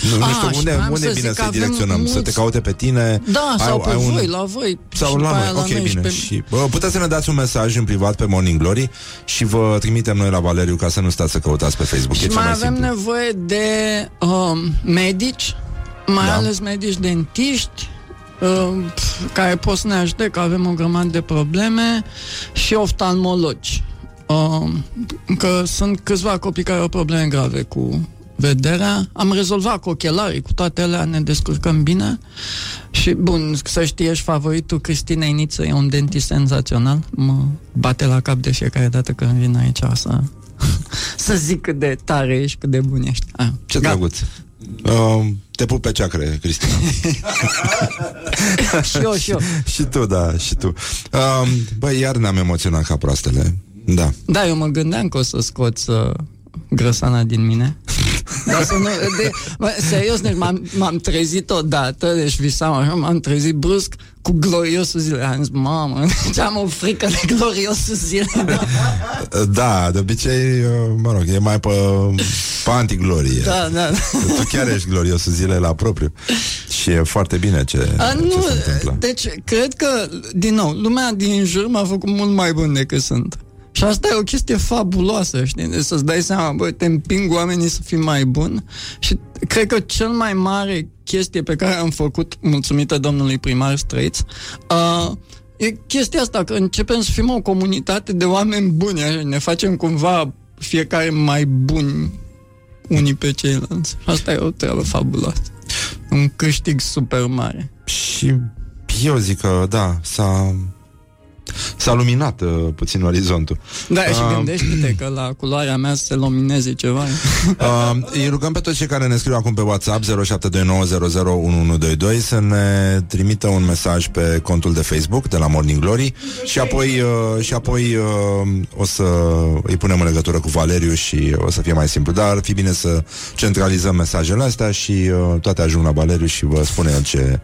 nu, nu Ah, știu și unde, voiam unde e să bine zic că să avem direcționăm, să te mulți- caute pe tine. Da, Ai- sau pe ai un- voi, la voi. Sau și la după noi, aia la ok, noi bine. pe Și, bă, puteți să ne dați un mesaj în privat pe Morning Glory și vă trimitem noi la Valeriu ca să nu stați să căutați pe Facebook. Și e cel mai mai avem simplu. nevoie de um, medici, mai Da. ales medici dentiști, um, care pot să ne ajute, că avem o grămadă de probleme, și oftalmologi. Um, că sunt câțiva copii care au probleme grave cu vederea. Am rezolvat cu ochelarii, cu toate alea ne descurcăm bine. Și, bun, să știi, ești favoritul Cristina Iniță, e un dentist senzațional. Mă bate la cap de fiecare dată când vin aici să, să zic cât de tare ești, cât de bun ești. Ah, Ce gata. drăguț. Uh, te pup pe ceacre, Cristina. și eu, și eu. și tu, da, și tu. Uh, băi, iar ne-am emoționat ca proastele. Da. Da, eu mă gândeam că o să scoți uh, grăsana din mine. Dar să nu, de, bă, serios, deci m-am, m-am trezit odată, deci visam așa, m-am trezit brusc cu gloriosul zile. Am zis, mamă, ce am o frică de gloriosul zile. Da, de obicei, uh, mă rog, e mai pe, pe antiglorie. Da, da. Tu chiar ești gloriosul zile la propriu. Și e foarte bine ce, A, ce nu, se întâmplă. deci cred că, din nou, lumea din jur m-a făcut mult mai bun decât sunt. Și asta e o chestie fabuloasă, știi? Deci să-ți dai seama, bă, te împing oamenii să fii mai bun și cred că cel mai mare chestie pe care am făcut, mulțumită domnului primar Străiț, uh, e chestia asta, că începem să fim o comunitate de oameni buni, așa, ne facem cumva fiecare mai buni unii pe ceilalți. Și asta e o treabă fabuloasă. Un câștig super mare. Și eu zic că, da, s-a... S-a luminat uh, puțin orizontul. Da, și Ah. gândește-te că la culoarea mea să se lumineze ceva. Uh, îi rugăm pe toți cei care ne scriu acum pe WhatsApp 0729001122 să ne trimită un mesaj pe contul de Facebook de la Morning Glory și apoi, uh, și apoi uh, o să îi punem în legătură cu Valeriu și o să fie mai simplu. Dar ar fi bine să centralizăm mesajele astea și uh, toate ajung la Valeriu și vă spune el ce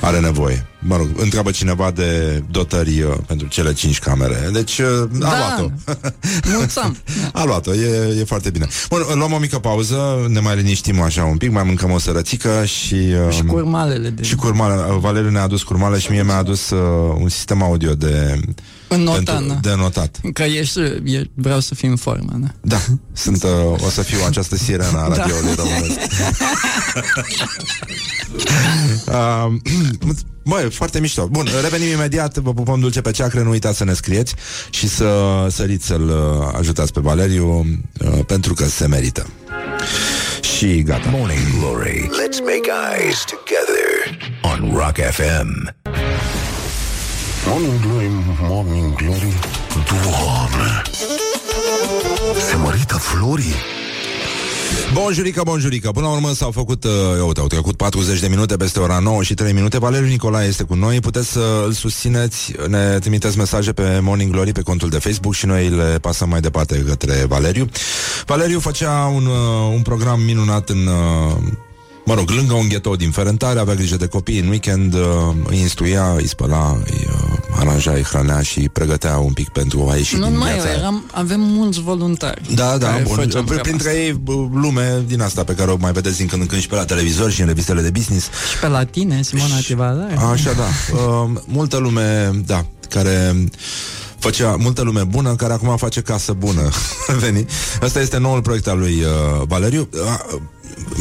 are nevoie. Mă rog, întreabă cineva de dotări uh, pentru cele cinci camere. Deci uh, a Da. luat-o. Mulțumim! A luat-o, e, e foarte bine. Bun, luăm o mică pauză, ne mai liniștim așa un pic, mai mâncăm o sărățică și... Uh, Și curmalele de și curmale. Valeriu ne-a adus curmale și mie mi-a adus uh, un sistem audio de... Înnotat, pentru- da. De notat. Că ești, e, vreau să fii în formă, da? Da, sunt, uh, o să fiu această sirenă a radioului românesc. uh, Băi, foarte mișto. Bun, revenim imediat, vă pupăm dulce pe ceacre, nu uitați să ne scrieți și să săriți să-l uh, ajutați pe Valeriu, uh, pentru că se merită. Și gata. Morning Glory. Let's make eyes together on Rock FM. Morning Glory, Morning Glory Doamne Se mărită florii Bonjurică, bonjurică. Până la urmă s-au făcut, uh, uite, au trecut 40 de minute peste ora 9 și 3 minute. Valeriu Nicolae este cu noi. Puteți să îl susțineți, ne trimiteți mesaje pe Morning Glory pe contul de Facebook și noi le pasăm mai departe către Valeriu. Valeriu făcea un, uh, un program minunat în uh, Mă rog, lângă un ghetou din Ferentare, avea grijă de copii în weekend, uh, îi instruia, îi spăla, îi uh, aranja, îi hrănea și pregătea un pic pentru a ieși Nu din numai eu, viața aia. eram, avem mulți voluntari. Da, da, care bun. făceam Pr- treaba Printre asta. ei bă, lume din asta pe care o mai vedeți din când în când și pe la televizor și în revistele de business. Și pe la tine, Simona Tivadare. Așa, da. Uh, multă lume, da, care făcea multă lume bună, care acum face casă bună. Veni. Asta este noul proiect al lui uh, Valeriu. Uh,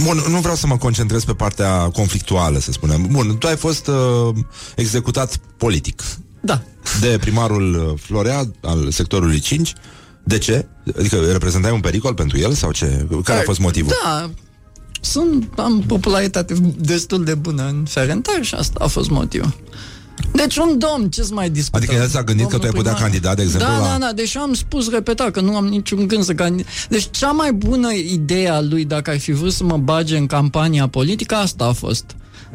Bun, nu vreau să mă concentrez pe partea conflictuală, să spunem. Bun, tu ai fost uh, executat politic Da. de primarul uh, Florea al sectorului 5. De ce? Adică reprezentai un pericol pentru el sau ce? Care a fost motivul? Da. Sunt, am popularitate destul de bună în Ferentari și asta a fost motivul. Deci un domn, ce-ți mai discutăm? Adică el s-a gândit că tu ai putea candida, de exemplu, Da, la- da, da, deși am spus repetat că nu am niciun gând să candidez. Deci cea mai bună idee a lui, dacă ai fi vrut să mă bage în campania politică, asta a fost.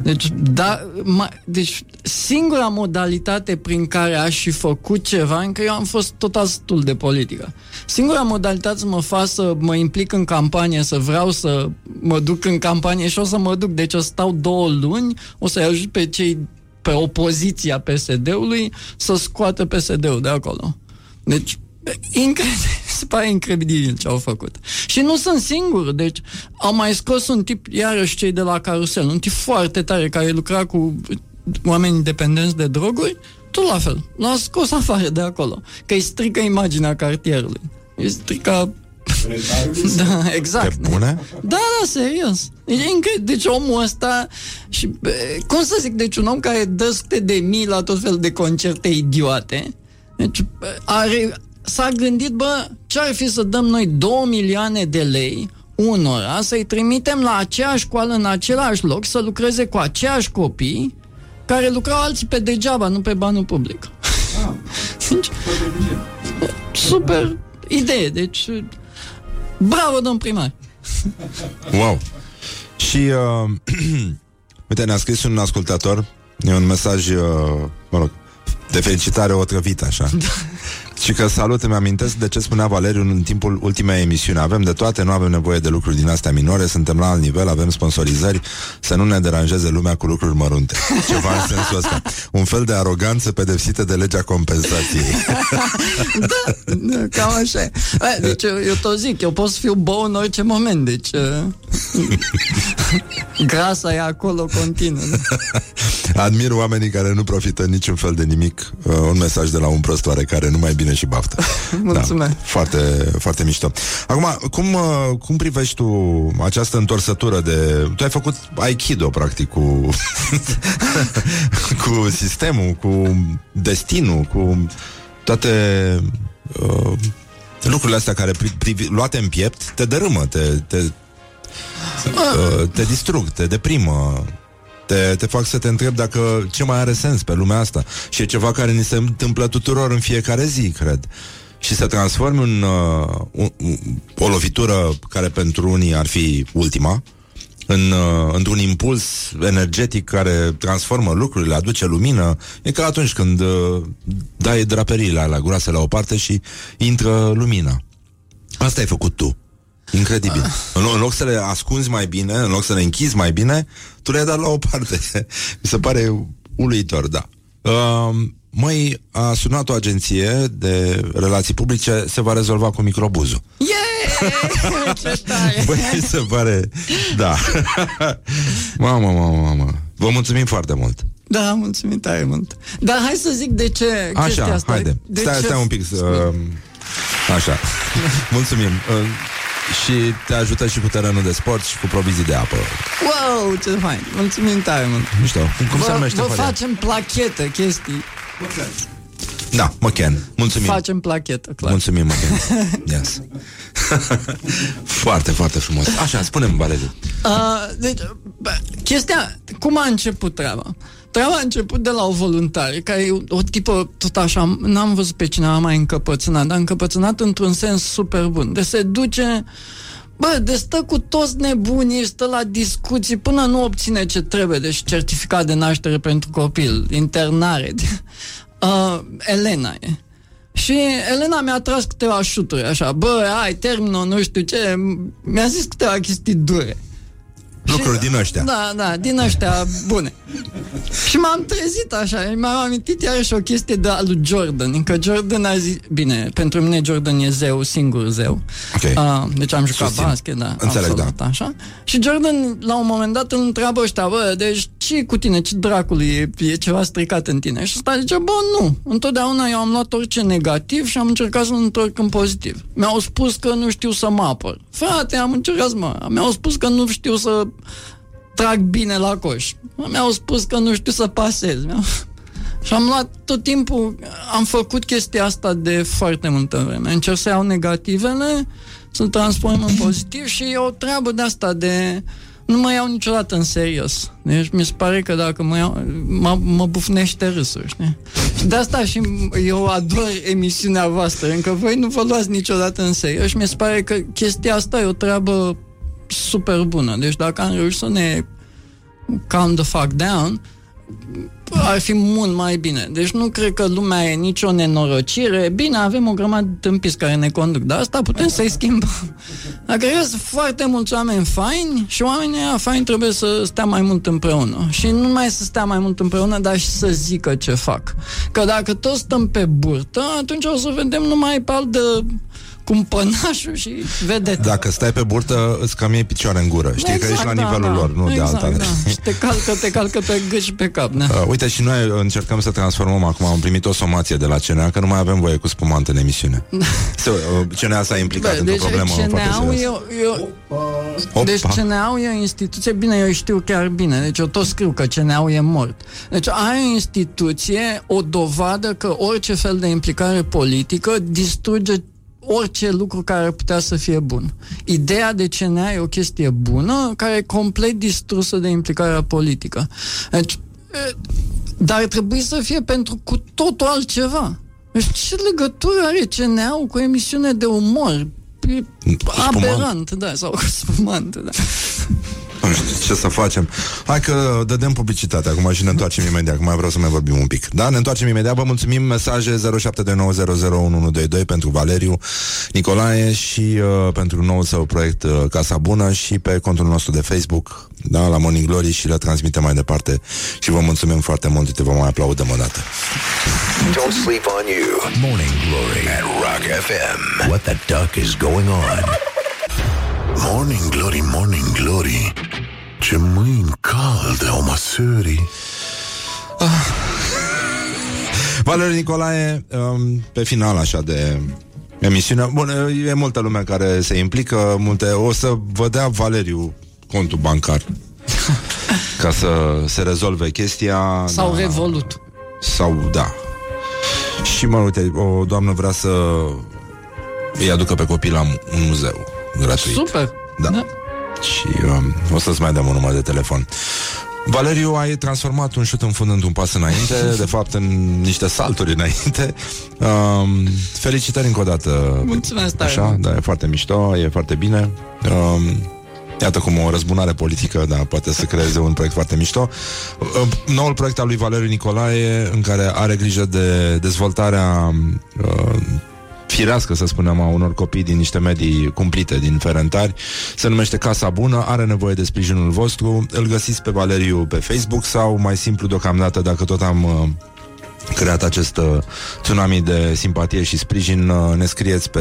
Deci, da, ma, deci singura modalitate prin care aș fi făcut ceva, încă eu am fost total stul de politică. Singura modalitate să mă fac să mă implic în campanie, să vreau să mă duc în campanie și o să mă duc, deci o să stau două luni, o să-i ajut pe cei pe opoziția PSD-ului să scoată PSD-ul de acolo. Deci, incredibil, se pare incredibil ce au făcut. Și nu sunt singur, deci au mai scos un tip, iarăși cei de la Carusel, un tip foarte tare care lucra cu oameni independenți de droguri, tot la fel. L-a scos afară de acolo, că îi strică imaginea cartierului. Îi strică da, exact. Pe bune? Da, da, serios. E incredibil. Deci omul ăsta, și, bă, cum să zic, deci un om care dă sute de mii la tot fel de concerte idiote, deci bă, are, s-a gândit, bă, ce ar fi să dăm noi 2 milioane de lei unora, să-i trimitem la aceeași școală, în același loc, să lucreze cu aceiași copii, care lucrau alții pe degeaba, nu pe banul public. Deci, super idee, deci bravo, domn primar. Wow! Și, uh, uite, ne-a scris un ascultător, e un mesaj, uh, mă rog, de felicitare otrăvit, așa. Și că salut, îmi amintesc de ce spunea Valeriu în timpul ultimei emisiuni. Avem de toate, nu avem nevoie de lucruri din astea minore, suntem la alt nivel, avem sponsorizări, să nu ne deranjeze lumea cu lucruri mărunte. Ceva în sensul ăsta. Un fel de aroganță pedepsită de legea compensației. Da, Cam așa e. Bă, Deci eu, eu tot zic, eu pot să fiu bou în orice moment, deci uh, grasa e acolo continuu. Admir oamenii care nu profită niciun fel de nimic. Uh, un mesaj de la un prostoare care numai bine și baftă. Mulțumesc. Da, foarte, foarte mișto. Acum, cum, uh, cum privești tu această întorsătură de... Tu ai făcut Aikido, practic, cu, cu sistemul, cu destinul, cu toate uh, lucrurile astea care pri, privi, luate în piept te dărâmă, te, te, uh, te distrug, te deprimă. Te, te fac să te întrebi dacă ce mai are sens pe lumea asta. Și e ceva care ni se întâmplă tuturor în fiecare zi, cred. Și să transformi un, uh, un, un, o lovitură care pentru unii ar fi ultima, în, uh, într-un impuls energetic care transformă lucrurile, aduce lumină, e ca atunci când uh, dai draperiile alea groase la o parte și intră lumina. Asta ai făcut tu. Incredibil. În, lo- în loc să le ascunzi mai bine, în loc să le închizi mai bine, tu le-ai dat la o parte. Mi se pare uluitor, da. Uh, măi, a sunat o agenție de relații publice, se va rezolva cu microbuzul. Yeah! Ce tare! Băi, mi se pare... Da. mamă, mamă, mamă. Vă mulțumim foarte mult. Da, mulțumim tare mult. Dar hai să zic de ce chestia Așa, asta. haide. De Stai, ce... stai un pic. să- Așa. Mulțumim. Uh, Și te ajută și cu terenul de sport și cu provizii de apă. Wow, ce fain! Mulțumim tare mult! Mișto. Cum, cum se Vă, numește vă feria? facem plachete, chestii. Da, Măchen. Mulțumim. Facem plachetă, clar. Mulțumim, Măchen. Yes. foarte, foarte frumos. Așa, spune-mi, Valeriu. Uh, deci, bă, chestia, cum a început treaba? Treaba a început de la o voluntară, care e o, o tipă tot așa, n-am văzut pe cineva mai încăpățânat, dar încăpățânat într-un sens super bun. De se duce, bă, de stă cu toți nebunii, stă la discuții până nu obține ce trebuie, deci certificat de naștere pentru copil, internare. Uh, Elena e. Și Elena mi-a tras câteva șuturi, așa, bă, hai, termină, nu știu ce, mi-a zis câteva chestii dure. Lucruri din ăștia. Da, da, din ăștia bune. și m-am trezit așa, mi-am amintit iarăși o chestie de al lui Jordan, încă Jordan a zis, bine, pentru mine Jordan e zeu, singur zeu. Ok. Uh, deci am jucat Susțin. basket, da. Înțeleg, absolut, da. Așa. Și Jordan, la un moment dat, îl întreabă ăștia, bă, deci ce cu tine, ce dracului e, e ceva stricat în tine? Și ăsta zice, bă, nu, întotdeauna eu am luat orice negativ și am încercat să-l întorc în pozitiv. Mi-au spus că nu știu să mă apăr. Frate, am încercat, mă. Mi-au spus că nu știu să trag bine la coș. Mi-au spus că nu știu să pasez. Mi-au... Și am luat tot timpul, am făcut chestia asta de foarte multă vreme. Încerc să iau negativele, să-l transform în pozitiv și e o treabă de asta de... Nu mă iau niciodată în serios. Deci mi se pare că dacă mă iau, mă, mă bufnește râsul, știi? Și de asta și eu ador emisiunea voastră, încă voi nu vă luați niciodată în serios și mi se pare că chestia asta e o treabă super bună. Deci dacă am reușit să ne calm the fuck down, ar fi mult mai bine. Deci nu cred că lumea e nicio nenorocire. Bine, avem o grămadă de tâmpiți care ne conduc, dar asta putem să-i schimbăm. Dacă sunt foarte mulți oameni faini și oamenii ăia faini trebuie să stea mai mult împreună. Și nu numai să stea mai mult împreună, dar și să zică ce fac. Că dacă toți stăm pe burtă, atunci o să vedem numai pe al de cumpănașul și vedete. Dacă stai pe burtă, îți cam iei picioare în gură. Știi că ești la da, nivelul da. lor, nu exact, de alta. Da. Și te calcă, te calcă pe gât și pe cap. Da. Uh, uite, și noi încercăm să transformăm acum, am primit o somație de la CNA că nu mai avem voie cu spumant în emisiune. Se, uh, CNA s-a implicat Bă, într-o deci problemă foarte CNA-ul serioasă. e, e, Opa. deci CNA-ul e o instituție, bine, eu știu chiar bine, deci eu tot scriu că CNA-ul e mort. Deci ai o instituție, o dovadă că orice fel de implicare politică distruge orice lucru care ar putea să fie bun. Ideea de CNA e o chestie bună, care e complet distrusă de implicarea politică. Deci, e, dar ar trebui să fie pentru cu totul altceva. Deci ce legătură are CNA-ul cu o emisiune de umor? E spumant. aberant, da, sau cu spumant, da. Nu știu ce să facem. Hai că dădem publicitate acum și ne întoarcem imediat, că mai vreau să mai vorbim un pic. Da, ne întoarcem imediat. Vă mulțumim. Mesaje 0729001122 pentru Valeriu Nicolae și uh, pentru noul său proiect uh, Casa Bună și pe contul nostru de Facebook, da, la Morning Glory și le transmitem mai departe și vă mulțumim foarte mult. Uite, vă mai aplaudăm o dată. Don't sleep on you. Morning Glory at Rock FM. What the duck is going on? Morning Glory, Morning Glory Ce mâini calde au măsării Valeriu Nicolae, um, pe final așa de emisiune. Bun, e multă lume care se implică, multe. O să vă dea Valeriu contul bancar ca să se rezolve chestia. Sau da. Revolut. Sau, da. Și mă uite, o doamnă vrea să îi aducă pe copii la un muzeu gratuit. Super! Da. da. Și um, o să-ți mai dăm un număr de telefon. Valeriu, ai transformat un șut în fund într-un pas înainte, de fapt în niște salturi înainte. Um, felicitări încă o dată. Mulțumesc tare Așa, mult. da, e foarte mișto, e foarte bine. Um, Iată cum o răzbunare politică, da, poate să creeze un proiect foarte mișto. Uh, Noul proiect al lui Valeriu Nicolae, în care are grijă de dezvoltarea uh, firească, să spunem, a unor copii din niște medii cumplite din Ferentari. Se numește Casa Bună, are nevoie de sprijinul vostru. Îl găsiți pe Valeriu pe Facebook sau, mai simplu deocamdată, dacă tot am uh, creat acest uh, tsunami de simpatie și sprijin, uh, ne scrieți pe,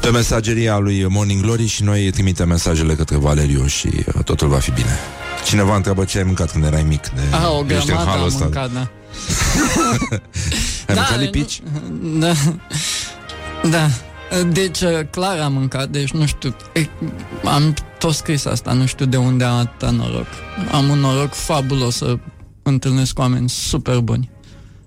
pe mesageria lui Morning Glory și noi trimitem mesajele către Valeriu și uh, totul va fi bine. Cineva întreabă ce ai mâncat când erai mic. De, Ah, o ești în grămadă halul am ăsta. mâncat, da. Ai Da, mâncat nu- lipici? Da. Da. Deci, uh, clar am mâncat, deci nu știu, e, am tot scris asta, nu știu de unde am atâta noroc. Am un noroc fabulos să întâlnesc oameni super buni.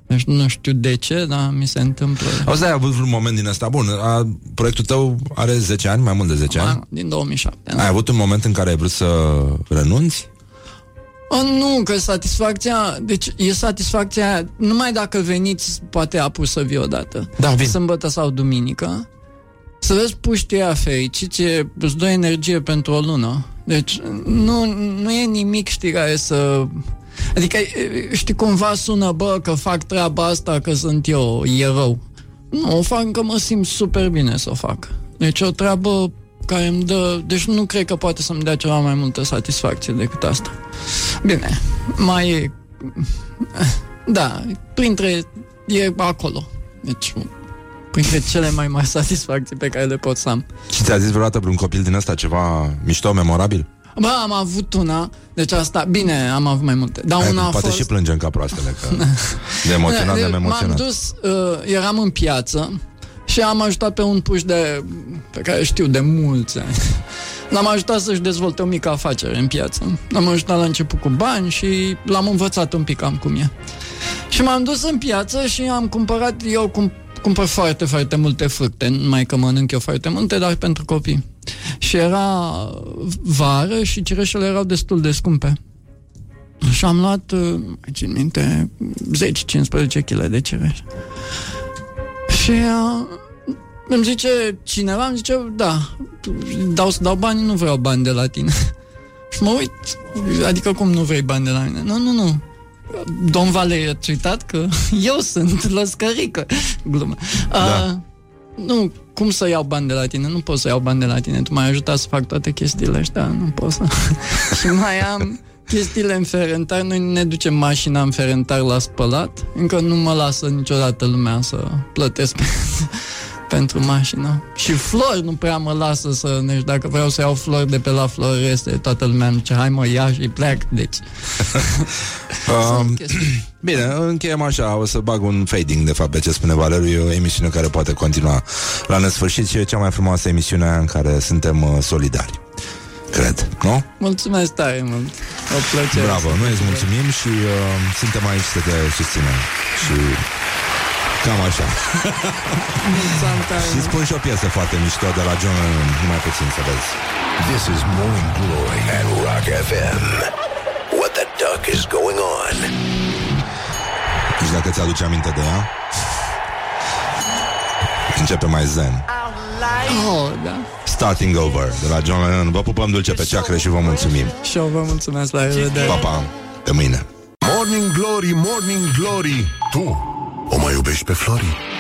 Deci nu știu de ce, dar mi se întâmplă. Auzi, ai avut un moment din ăsta bun. A, proiectul tău are 10 ani, mai mult de 10 ani. Ma, din 2007. Ai avut un moment în care ai vrut să renunți? O, nu, că satisfacția, deci e satisfacția numai dacă veniți, poate apus să vii odată. Da, vin. Sâmbătă sau duminică. Să vezi puștii aia fericiți, ce îți dă energie pentru o lună. Deci nu, nu e nimic, știi, care să... Adică, e, știi, cumva sună, bă, că fac treaba asta, că sunt eu, e rău. Nu, o fac că mă simt super bine să o fac. Deci o treabă care îmi dă... Deci nu cred că poate să-mi dea ceva mai multă satisfacție decât asta. Bine, mai e... Da, printre... E acolo. Deci, printre cele mai mari satisfacții pe care le pot să am. Și ți-a zis vreodată vreun copil din ăsta ceva mișto, memorabil? Bă, am avut una, deci asta, bine, am avut mai multe, dar Hai, una a poate fost... și plângem ca proastele, că de emoționat, de M-am emoționat. dus, uh, eram în piață și am ajutat pe un puș de, pe care știu de mulți ani. L-am ajutat să-și dezvolte o mică afacere în piață. L-am ajutat la început cu bani și l-am învățat un pic cam cum e. Și m-am dus în piață și am cumpărat, eu cum, cumpăr foarte, foarte multe fructe, nu mai că mănânc eu foarte multe, dar pentru copii. Și era vară și cireșele erau destul de scumpe. Și am luat, uh, mai țin minte, 10-15 kg de cireș. Și uh, îmi zice cineva, îmi zice, da, dau să dau bani, nu vreau bani de la tine. Și mă uit, adică cum nu vrei bani de la mine? Nu, nu, nu. Domn Vale, ați uitat că eu sunt lăscărică. Glumă. Da. Uh, nu, cum să iau bani de la tine? Nu pot să iau bani de la tine. Tu m-ai ajutat să fac toate chestiile astea. Nu pot să... și mai am chestiile în ferentar. Noi ne ducem mașina în ferentar la spălat. Încă nu mă lasă niciodată lumea să plătesc pe, pentru mașină. Și flori nu prea mă lasă să... Deci dacă vreau să iau flori de pe la floreste, toată lumea îmi zice, hai mă, ia și plec. Deci... Um, sunt chestii. Bine, încheiem așa, o să bag un fading de fapt pe ce spune Valeriu, e o emisiune care poate continua la nesfârșit și e cea mai frumoasă emisiune în care suntem uh, solidari. Cred, nu? Mulțumesc tare mult. O plăcere. Bravo, noi îți mulțumim și uh, suntem aici să te susținem. Și cam așa. Mulțumesc tare și spun și o piesă foarte mișto de la John Lennon, numai puțin să vezi. This is Morning Glory at Rock FM. What the duck is going on? Deci dacă ți-aduce aminte de ea Începe mai zen Oh, da. Starting Over de la John Lennon Vă pupăm dulce pe ceacre și vă mulțumim Și eu vă mulțumesc la revedere. Pa, pa, pe mâine Morning Glory, Morning Glory Tu o mai iubești pe Flori?